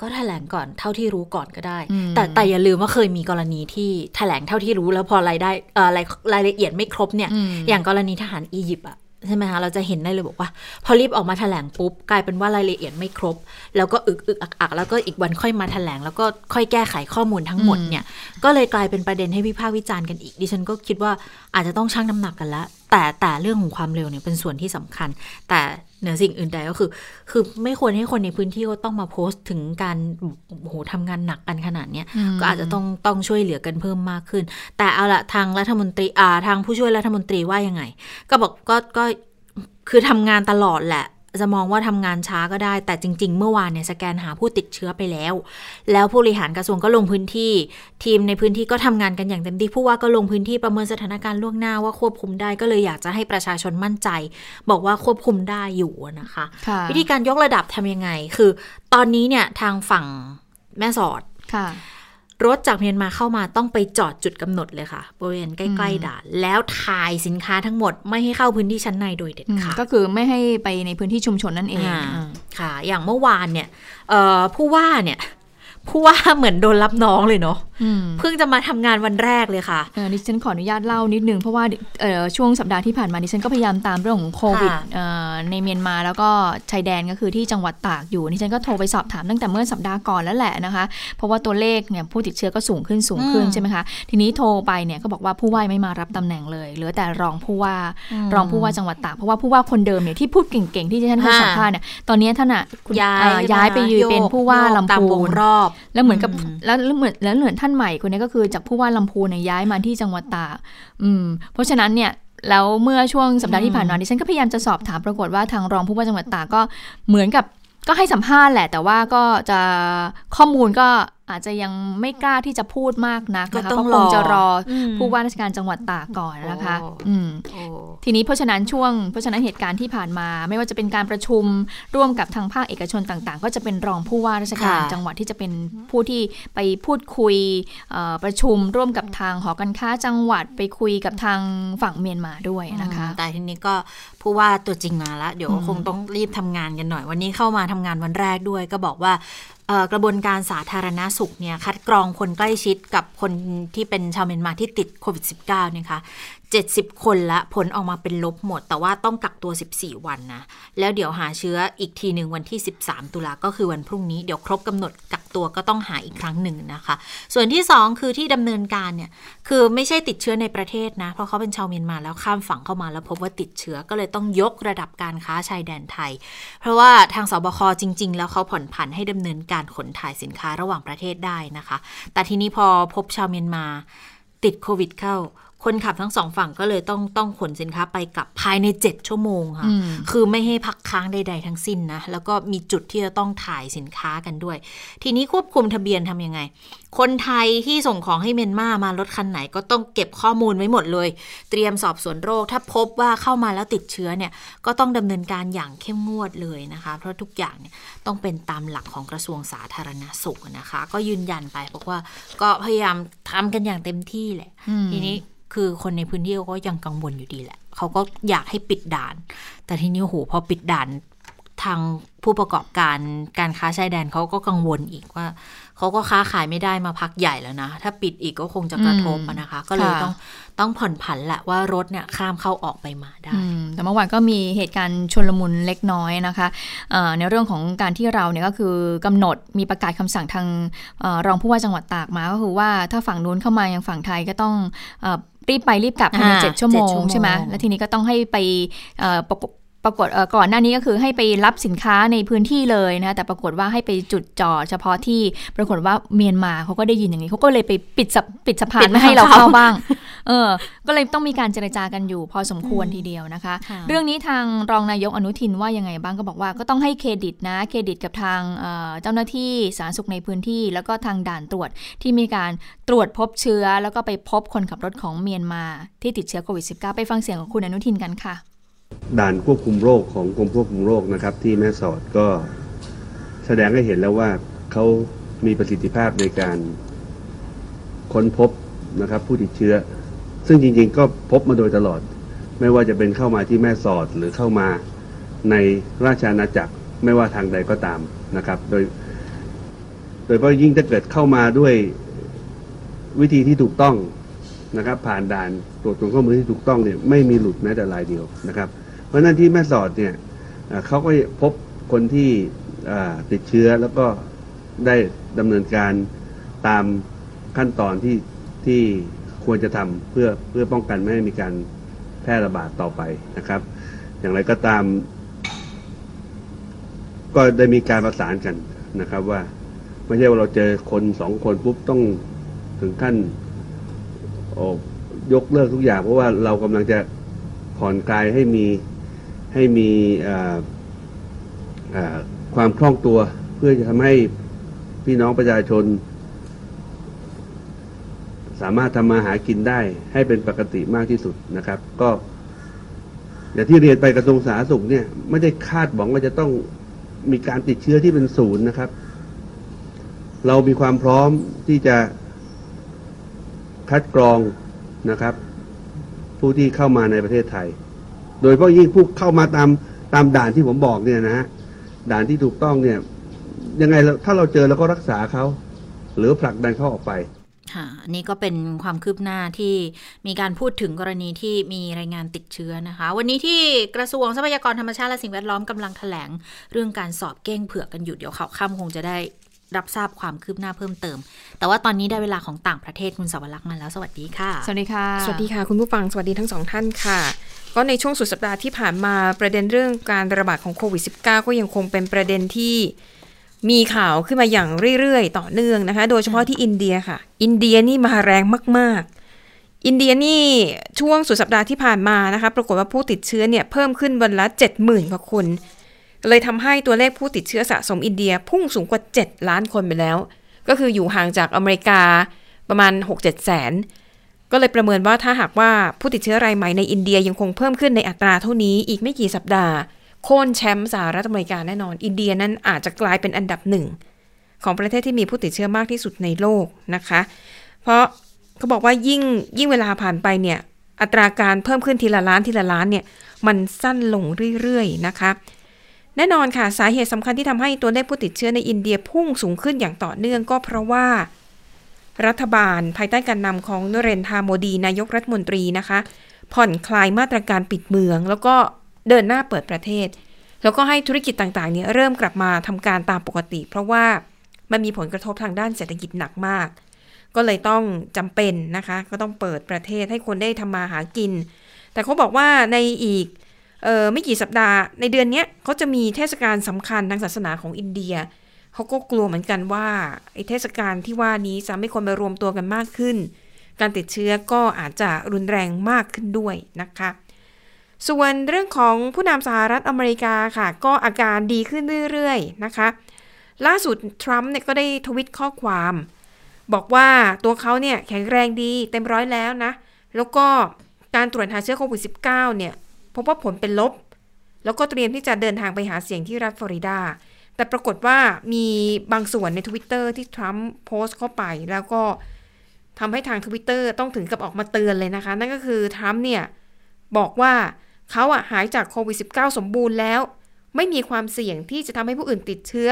ก็แถลงก่อนเท่าที่รู้ก่อนก็ได้ แต่แต่อย่าลืมว่าเคยมีกรณีที่แถลงเท่าที่รู้แล้วพอรายได้เอ่อรายรายละเอียดไม่ครบเนี่ย อย่างกรณีทหารอียิปต์อะ ใช่ไหมคะเราจะเห็นได้เลยบอกว่า พอรีบออกมาแถลงปุ๊บ กลายเป็นว่ารายละเอียดไม่ครบ แล้วก็อึกอึกอักอักแล้วก็อีกวันค่อยมาแถลง แล้วก็ค่อยแก้ไขข้อมูลทั้งหมดเนี่ย ก็เลยกลายเป็นประเด็นให้วิพากษ์วิจารณ์กันอีก ดิฉันก็คิดว่าอาจจะต้องชั่งน้ำหนักกันแล้วแต่แต่เรื่องของความเร็วเนี่ยเป็นส่วนที่สำคัญ แต่ เหนือสิ่งอื่นใดก็คือ คือไม่ควรให้คนในพื้นที่ก็ต้องมาโพสต์ถึงการโหทำงานหนักกันขนาดเนี้ยก็อาจจะต้องต้องช่วยเหลือกันเพิ่มมากขึ้น แต่เอาละทางรัฐมนตรีอ่าทางผู้ช่วยรัฐมนตรีว่ายังไง ก็บอกก็ก็คือทำงานตลอดแหละ จะมองว่าทำงานช้าก็ได้ แต่จริง ๆ เมื่อวานเนี่ยสแกนหาผู้ติดเชื้อไปแล้ว แล้วผู้บริหารกระทรวงก็ลงพื้นที่ ทีมในพื้นที่ก็ทำงานกันอย่างเต็มที่ผู้ว่าก็ลงพื้นที่ประเมินสถานการณ์ล่วงหน้าว่าควบคุมได้ก็เลยอยากจะให้ประชาชนมั่นใจ บอกว่าควบคุมได้อยู่นะคะวิธีการยกระดับทำยังไง คือ ตอนนี้เนี่ยทางฝั่งแม่สอด รถจากเมียนมาเข้ามาต้องไปจอดจุดกำหนดเลยค่ะบริเวณใกล้ๆด่านแล้วถ่ายสินค้าทั้งหมดไม่ให้เข้าพื้นที่ชั้นในโดยเด็ดขาดก็คือไม่ให้ไปในพื้นที่ชุมชนนั่นเองค่ะ อย่างเมื่อวานเนี่ยผู้ว่าเนี่ย ผู้ว่าเหมือนโดนรับน้องเลยเนาะอืมเพิ่งจะมาทำงานวันแรกเลยค่ะเออดิฉันขออนุญาตเล่านิดนึง เพราะว่าเอ่อช่วงสัปดาห์ที่ผ่านมาดิฉันก็พยายามตามเรื่องของโควิดค่ะเอ่อในเมียนมาแล้วก็ชายแดนก็คือที่จังหวัดตากอยู่ดิฉันก็โทรไปสอบถามตั้งแต่เมื่อสัปดาห์ก่อนแล้วแหละนะคะ เพราะว่าตัวเลขเนี่ยผู้ติดเชื้อก็สูงขึ้นสูงขึ้นอืมใช่ไหมคะทีนี้โทรไปเนี่ยก็บอกว่าผู้ว่าไม่มารับตำแหน่งเลยเหลือแต่รองผู้ว่าอืมรองผู้ว่าจังหวัดตากเพราะว่าผู้ว่าคนเดิมเนี่ยที่พูดเก่งๆที่ดิฉันเคยค่ะสัมภาษณ์เนี่ยตอนนี้ท่านอะคุณย้ายเอ่อย้ายไปยืนเป็นผู้ว่าโยกลำตามพูวงนรอบแล้วเหมือนกับอืมแล้วแล้วเหมือนแล้วเหมือนท่านใหม่คนนี้ก็คือจากผู้ว่าลำพูนเนี่ยย้ายมาที่จังหวัดตากอืม เพราะฉะนั้นเนี่ยแล้วเมื่อช่วงสัปดาห์ที่ผ่านมาดิฉันก็พยายามจะสอบถามปรากฏว่าทางรองผู้ว่าจังหวัดตากก็เหมือนกับก็ให้สัมภาษณ์แหละ แต่ว่าก็จะข้อมูลก็ อาจจะยังไม่กล้าที่จะพูดมากนักก็นะคะต้องก็คงจะรออมผู้ว่าราชการจังหวัดตากก่อนนะคะโอ้อืมโอ้ทีนี้เพราะฉะนั้นช่วงเพราะฉะนั้นเหตุการณ์ที่ผ่านมา ไม่ว่าจะเป็นการประชุมร่วมกับทางภาคเอกชนต่างๆ ก็จะเป็นรองผู้ว่าราชการค่ะจังหวัดที่จะเป็นผู้ที่ไปพูดคุยเอ่อประชุมร่วมกับทางหอการค้าจังหวัดไปคุยกับทางฝั่งเมียนมาด้วยนะคะอืมแต่ทีนี้ก็ผู้ว่าตัวจริงมาแล้วเดี๋ยวอืมคงต้องรีบทำงานกันหน่อย วันนี้เข้ามาทำงานวันแรกด้วย ก็บอกว่าเอ่อ กระบวนการสาธารณาสุขเนี่ยคัดกรองคนใกล้ชิดกับคนที่เป็นชาวเมียนมาที่ติดโควิด -19 เนี่ยค่ะ 70 คนละผลออกมาเป็นลบหมด แต่ว่าต้องกักตัว 14 วันนะ แล้วเดี๋ยวหาเชื้ออีกทีหนึ่งวันที่ 13 ตุลาก็คือวันพรุ่งนี้เดี๋ยวครบกำหนดกักตัวก็ต้องหาอีกครั้งหนึ่งนะคะ ส่วนที่ 2 คือที่ดำเนินการเนี่ย คือไม่ใช่ติดเชื้อในประเทศนะ เพราะเขาเป็นชาวเมียนมาแล้วข้ามฝั่งเข้ามาแล้วพบว่าติดเชื้อก็เลยต้องยกระดับการค้าชายแดนไทย เพราะว่าทางสบคจริง ๆ แล้วเขาผ่อนผันให้ดำเนินการขนถ่ายสินค้าระหว่างประเทศได้นะคะ แต่ทีนี้พอพบชาวเมียนมาติดโควิดเข้า คนขับทั้งสองฝั่งก็เลยต้องต้องขนสินค้าไปกลับภายใน 7 ชั่วโมงค่ะอืมคือไม่ให้พักค้างใด ๆ ทั้งสิ้นนะ แล้วก็มีจุดที่จะต้องถ่ายสินค้ากันด้วย ทีนี้ควบคุมทะเบียนทำยังไง คนไทยที่ส่งของให้เมียนมามารถคันไหนก็ต้องเก็บข้อมูลไว้หมดเลย เตรียมสอบสวนโรค ถ้าพบว่าเข้ามาแล้วติดเชื้อเนี่ย ก็ต้องดำเนินการอย่างเข้มงวดเลยนะคะ เพราะทุกอย่างเนี่ยต้องเป็นตามหลักของกระทรวงสาธารณสุขนะคะ ก็ยืนยันไปบอกว่าก็พยายามทำกันอย่างเต็มที่แหละอืมทีนี้ คือคนในพื้นที่เขาก็ยังกังวลอยู่ดีแหละ เขาก็อยากให้ปิดด่าน แต่ทีนี้โอ้โหพอปิดด่านทางผู้ประกอบการการค้าชายแดนเขาก็กังวลอีกว่าเขาก็ค้าขายไม่ได้มาพักใหญ่แล้วนะ ถ้าปิดอีกก็คงจะกระทบอะนะคะ ก็เลยค่ะต้องต้องผ่อนผันแหละว่ารถเนี่ยข้ามเข้าออกไปมาได้อืมแต่เมื่อวานก็มีเหตุการณ์ชนลมุนเล็กน้อยนะคะเอ่อในเรื่องของการที่เราเนี่ยก็คือกำหนดมีประกาศคำสั่งทางเออรองผู้ว่าจังหวัดตากมา ก็คือว่าถ้าฝั่งนู้นเข้ามายังฝั่งไทยก็ต้องเอ่อ รีบไปรีบกลับภายในอ่าเจ็ดชั่วโมเจ็ดงชั่วโมงใช่ไหมแล้วทีนี้ก็ต้องให้ไปเอ่อประกบ ปรากฏเอ่อก่อนหน้านี้ก็คือให้ไปรับสินค้าในพื้นที่เลยนะแต่ปรากฏว่าให้ไปจุดจอดเฉพาะที่ปรากฏว่าเมียนมาเขาก็ได้ยินอย่างนี้เขาก็เลยไปปิดสะปิดสะพาปินดไม่ให้เราทางเข้าเข้าบ้าง เออ ก็เลยต้องมีการเจรจากันอยู่พอสมควรอืมทีเดียวนะคะค่ะเรื่องนี้ทางรองนายกอนุทินว่ายังไงบ้างก็บอกว่าก็ต้องให้เครดิตนะเครดิตกับทางเอ่อเจ้าหน้าที่สาธารณสุขในพื้นที่ แล้วก็ทางด่านตรวจที่มีการตรวจพบเชื้อ แล้วก็ไปพบคนขับรถของเมียนมาที่ติดเชื้อโควิด -19 ไปฟังเสียงของคุณอนุทินกันค่ะ ด่านควบคุมโรคของกรมควบคุมโรคนะครับ ที่แม่สอดก็แสดงให้เห็นแล้วว่าเขามีประสิทธิภาพในการค้นพบนะครับ ผู้ติดเชื้อ ซึ่งจริง ๆ ก็พบมาโดยตลอด ไม่ว่าจะเป็นเข้ามาที่แม่สอดหรือเข้ามาในราชอาณาจักรไม่ว่าทางใดก็ตามนะครับ โดย โดยเฉพาะยิ่งถ้าเกิดเข้ามาด้วยวิธีที่ถูกต้องนะครับ ผ่านด่าน รวจคนเข้าเมือที่ถูกต้องเนี่ยไม่มีหลุดแม้แต่รายเดียวนะครับ เพราะนั้นที่แม่สอดเนี่ยเขาก็พบคนที่ติดเชื้อแล้วก็ได้ดำเนินการตามขั้นตอนที่ที่ควรจะทำเพื่อเพื่อป้องกันไม่ให้มีการแพร่ระบาดต่อไปนะครับ อย่างไรก็ตาม ก็ได้มีการประสานกันนะครับว่าไม่ใช่ว่าเราเจอคนสองคนปุ๊บต้องถึงขั้นโอ้ ยกเลิกทุกอย่างเพราะว่าเรากำลังจะผ่อนคลายให้มีให้มีความคล่องตัวเพื่อจะทำให้พี่น้องประชาชน สามารถทำมาหากินได้ให้เป็นปกติมากที่สุดนะครับ ก็ อย่างที่เรียนไปกระทรวงสาธารณสุขเนี่ย ไม่ได้คาดหวังว่าจะต้องมีการติดเชื้อที่เป็นศูนย์นะครับ เรามีความพร้อมที่จะคัดกรอง นะครับ ผู้ที่เข้ามาในประเทศไทย โดยเฉพาะยิ่งผู้เข้ามาตามตามด่านที่ผมบอกเนี่ยนะฮะด่านที่ถูกต้องเนี่ยยังไงถ้าเราเจอเราก็รักษาเขาหรือผลักดันเขาออกไปค่ะอันนี้ก็เป็นความคืบหน้าที่มีการพูดถึงกรณีที่มีรายงานติดเชื้อนะคะ วันนี้ที่กระทรวงทรัพยากรธรรมชาติและสิ่งแวดล้อมกำลังแถลง เรื่องการสอบเก้งเผือกกันอยู่เดี๋ยวข่าวค่ำคงจะได้ รับทราบความคืบหน้าเพิ่มเติม แต่ว่าตอนนี้ได้เวลาของต่างประเทศคุณสวรักษ์มาแล้วสวัสดีค่ะ สวัสดีค่ะ สวัสดีค่ะ คุณผู้ฟังสวัสดีทั้งสองท่านค่ะ ก็ในช่วงสุดสัปดาห์ที่ผ่านมาประเด็นเรื่องการระบาดของโควิด -19 ก็ยังคงเป็นประเด็นที่มีข่าวขึ้นมาอย่างเรื่อยๆ ต่อเนื่องนะคะ โดยเฉพาะที่อินเดียค่ะ อินเดียนี่มาแรงมาก ๆ อินเดียนี่ช่วงสุดสัปดาห์ที่ผ่านมานะคะ ปรากฏว่าผู้ติดเชื้อเนี่ยเพิ่มขึ้นวันละ 70,000กว่าคน เลยทำให้ตัวเลขผู้ติดเชื้อสะสมอินเดียพุ่งสูงกว่า 7 ล้านคนไปแล้ว ก็คืออยู่ห่างจากอเมริกาประมาณ 6-7 แสน ก็เลยประเมินว่าถ้าหากว่าผู้ติดเชื้อรายใหม่ในอินเดียยังคงเพิ่มขึ้นในอัตราเท่านี้อีกไม่กี่สัปดาห์ โค่นแชมป์สหรัฐอเมริกาแน่นอน อินเดียนั้นอาจจะกลายเป็นอันดับหนึ่งของประเทศที่มีผู้ติดเชื้อมากที่สุดในโลกนะคะ เพราะเขาบอกว่ายิ่งยิ่งเวลาผ่านไปเนี่ยอัตราการเพิ่มขึ้นทีละล้านทีละล้านเนี่ยมันสั้นลงเรื่อยๆนะคะ แน่นอนค่ะ สาเหตุสำคัญที่ทำให้ตัวเลขผู้ติดเชื้อในอินเดียพุ่งสูงขึ้นอย่างต่อเนื่องก็เพราะว่า รัฐบาลภายใต้การนำของนเรนทาโมดี นายกรัฐมนตรีนะคะ ผ่อนคลายมาตรการปิดเมือง แล้วก็เดินหน้าเปิดประเทศ แล้วก็ให้ธุรกิจต่างๆเนี่ยเริ่มกลับมาทำการตามปกติ เพราะว่ามันมีผลกระทบทางด้านเศรษฐกิจหนักมาก ก็เลยต้องจำเป็นนะคะ ก็ต้องเปิดประเทศให้คนได้ทำมาหากิน แต่เขาบอกว่าในอีก ไม่กี่สัปดาห์ในเดือนนี้เขาจะมีเทศกาลสำคัญทางศาสนาของอินเดียเขาก็กลัวเหมือนกันว่าไอ้เทศกาลที่ว่านี้จะไม่คนไปรวมตัวกันมากขึ้น การติดเชื้อก็อาจจะรุนแรงมากขึ้นด้วยนะคะ ส่วนเรื่องของผู้นำสหรัฐอเมริกาค่ะ ก็อาการดีขึ้นเรื่อยๆนะคะ ล่าสุดทรัมป์เนี่ยก็ได้ทวิตข้อความ บอกว่าตัวเขาเนี่ยแข็งแรงดีเต็มร้อยแล้วนะ แล้วก็การตรวจหาเชื้อโควิด -19 เนี่ย พบว่าผลเป็นลบ แล้วก็เตรียมที่จะเดินทางไปหาเสียงที่รัฐฟลอริดา แต่ปรากฏว่ามีบางส่วนใน Twitter ที่ทรัมป์โพสต์เข้าไป แล้วก็ทำให้ทาง Twitter ต้องถึงกับออกมาเตือนเลยนะคะ นั่นก็คือทรัมป์เนี่ยบอกว่าเขาอะหายจากโควิด -19 สมบูรณ์แล้ว ไม่มีความเสี่ยงที่จะทำให้ผู้อื่นติดเชื้อ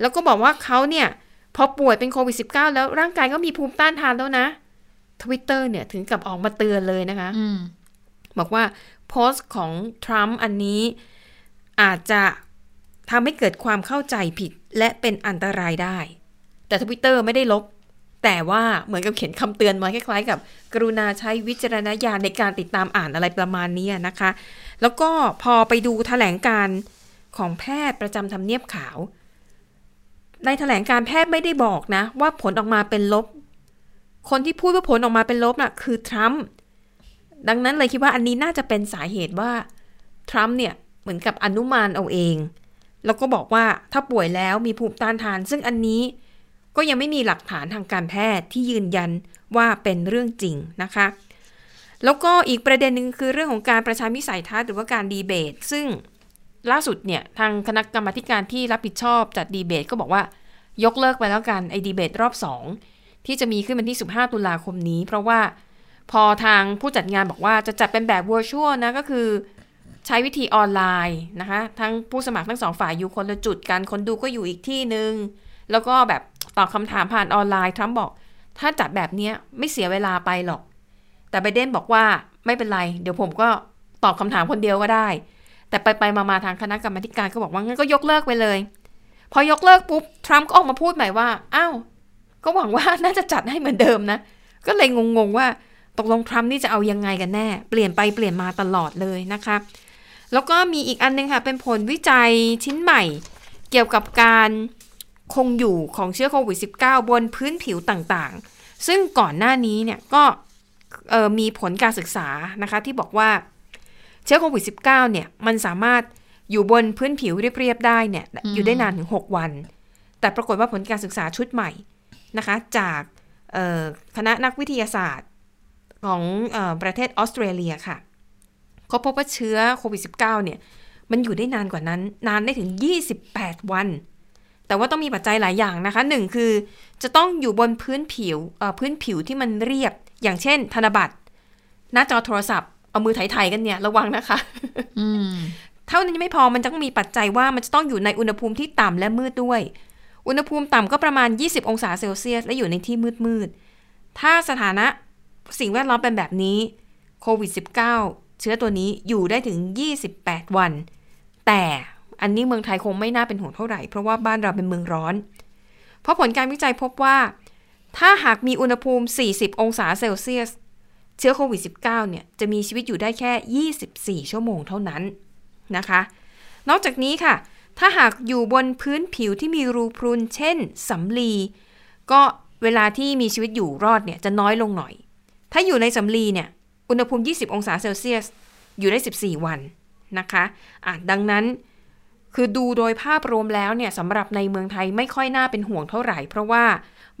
แล้วก็บอกว่าเขาเนี่ยพอป่วยเป็นโควิด -19 แล้วร่างกายก็มีภูมิต้านทานแล้วนะ Twitter เนี่ยถึงกับออกมาเตือนเลยนะคะบอกว่า โพสต์ของทรัมป์อันนี้อาจจะทำให้เกิดความเข้าใจผิดและเป็นอันตรายได้ แต่ทวิตเตอร์ไม่ได้ลบ แต่ว่าเหมือนกับเขียนคำเตือนมาคล้ายๆ กับ กรุณาใช้วิจารณญาณในการติดตามอ่านอะไรประมาณนี้นะคะ แล้วก็พอไปดูแถลงการของแพทย์ประจำทำเนียบขาว ในแถลงการแพทย์ไม่ได้บอกนะ ว่าผลออกมาเป็นลบ คนที่พูดว่าผลออกมาเป็นลบน่ะคือทรัมป์ ดังนั้นเลยคิดว่าอันนี้น่าจะเป็นสาเหตุว่าทรัมป์เนี่ยเหมือนกับอนุมานเอาเอง แล้วก็บอกว่าถ้าป่วยแล้วมีภูมิต้านทาน ซึ่งอันนี้ก็ยังไม่มีหลักฐานทางการแพทย์ที่ยืนยันว่าเป็นเรื่องจริงนะคะ แล้วก็อีกประเด็นหนึ่งคือเรื่องของการประชามิสัยทัศน์หรือว่าการดีเบต ซึ่งล่าสุดเนี่ยทางคณะกรรมาการที่รับผิดชอบจัดดีเบตก็บอกว่ายกเลิกไปแล้วกันไอ้ดีเบตรอบ 2 ที่จะมีขึ้นวันที่ 15 ตุลาคมนี้ เพราะว่า พอทางผู้จัดงานบอกว่าจะจัดเป็นแบบ virtual นะก็คือใช้วิธีออนไลน์นะคะ ทั้งผู้สมัครทั้งสองฝ่ายอยู่คนละจุดกัน คนดูก็อยู่อีกที่หนึ่งแล้วก็แบบตอบคำถามผ่านออนไลน์ทรัมป์บอก ถ้าจัดแบบนี้ไม่เสียเวลาไปหรอก แต่ไบเดนบอกว่าไม่เป็นไร เดี๋ยวผมก็ตอบคำถามคนเดียวก็ได้ แต่ไปไปมามาทางคณะกรรมการก็บอกว่างั้นก็ยกเลิกไปเลย พอยกเลิกปุ๊บทรัมป์ก็ออกมาพูดใหม่ว่าอ้าวก็หวังว่าน่าจะจัดให้เหมือนเดิมนะ ก็เลยงงๆว่า ตกลงทรัมป์นี่จะเอายังไงกันแน่ เปลี่ยนไปเปลี่ยนมาตลอดเลยนะคะ แล้วก็มีอีกอันนึงค่ะ เป็นผลวิจัยชิ้นใหม่ เกี่ยวกับการคงอยู่ของเชื้อโควิด -19 บนพื้นผิวต่างๆ ซึ่งก่อนหน้านี้เนี่ยก็มีผลการศึกษานะคะที่บอกว่าเชื้อโควิด -19 เนี่ยมันสามารถอยู่บนพื้นผิวเรียบๆได้เนี่ยอยู่ได้นานถึง 6 วัน แต่ปรากฏว่าผลการศึกษาชุดใหม่นะคะ จากคณะนักวิทยาศาสตร์ ของอประเทศออสเตรเลียค่ะเขาพบว่าเชื้อโควิด -19 เนี่ย มันอยู่ได้นานกว่านั้น นานได้ถึง 28 วัน แต่ว่าต้องมีปัจจัยหลายอย่างนะคะหนึ่งคือจะต้องอยู่บนพื้นผิวพื้นผิวที่มันเรียบ อย่างเช่น ธนบัตร หน้าจอโทรศัพท์ เอามือไถๆกันเนี่ย ระวังนะคะเท่านั้นยังไม่พอมันจะต้องมีปัจจัยว่ามันจะต้องอยู่ในอุณหภูมิที่ต่ำและมืดด้วย อุณหภูมิต่ำก็ประมาณ 20 องศาเซลเซียส และอยู่ในที่มืดๆถ้าสถานะ สิ่งแวดล้อมเป็นแบบนี้โควิด -19 เชื้อตัวนี้อยู่ได้ถึง 28 วัน แต่อันนี้เมืองไทยคงไม่น่าเป็นห่วงเท่าไหร่ เพราะว่าบ้านเราเป็นเมืองร้อน เพราะผลการวิจัยพบว่า ถ้าหากมีอุณหภูมิ 40 องศาเซลเซียส เชื้อโควิด -19 เนี่ยจะมีชีวิตอยู่ได้แค่ 24 ชั่วโมงเท่านั้นนะคะ นอกจากนี้ค่ะ ถ้าหากอยู่บนพื้นผิวที่มีรูพรุน เช่นสำลี ก็เวลาที่มีชีวิตอยู่รอดเนี่ยจะน้อยลงหน่อย ถ้าอยู่ในสำลีเนี่ยอุณหภูมิ 20 องศาเซลเซียส อยู่ได้ 14 วันนะคะะดังนั้นคือดูโดยภาพรวมแล้วเนี่ยสำหรับในเมืองไทยไม่ค่อยน่าเป็นห่วงเท่าไหร่ เพราะว่า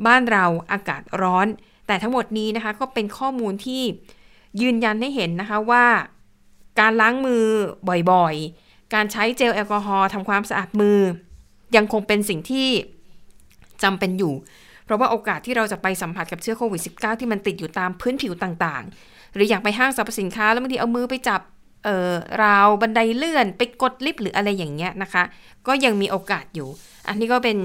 บ้านเราอากาศร้อน แต่ทั้งหมดนี้นะคะก็เป็นข้อมูลที่ยืนยันให้เห็นนะคะว่า การล้างมือบ่อยๆ การใช้เจลแอลกอฮอล์ทำความสะอาดมือ ยังคงเป็นสิ่งที่จำเป็นอยู่ เพราะว่าโอกาสที่เราจะไปสัมผัสกับเชื้อโควิด -19 ที่มันติดอยู่ตามพื้นผิวต่างๆ หรืออยากไปห้างสรรพสินค้า แล้วบางทีเอามือไปจับเอ่อราวบันไดเลื่อนไปกดลิฟต์หรืออะไรอย่างเงี้ยนะคะ ก็ยังมีโอกาสอยู่ อันนี้ก็เป็น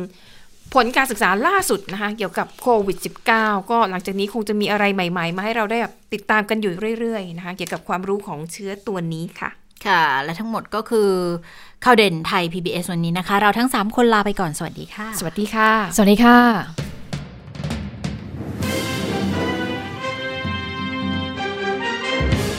ผลการศึกษาล่าสุดนะคะ เกี่ยวกับโควิด -19 ก็หลังจากนี้คงจะมีอะไรใหม่ๆ มาให้เราได้แบบติดตามกันอยู่เรื่อยๆนะคะ เกี่ยวกับความรู้ของเชื้อตัวนี้ค่ะ ค่ะ และทั้งหมดก็คือข่าวเด่นไทย PBS วันนี้นะคะ เราทั้ง 3 คนลาไปก่อนสวัสดีค่ะ สวัสดีค่ะ สวัสดีค่ะ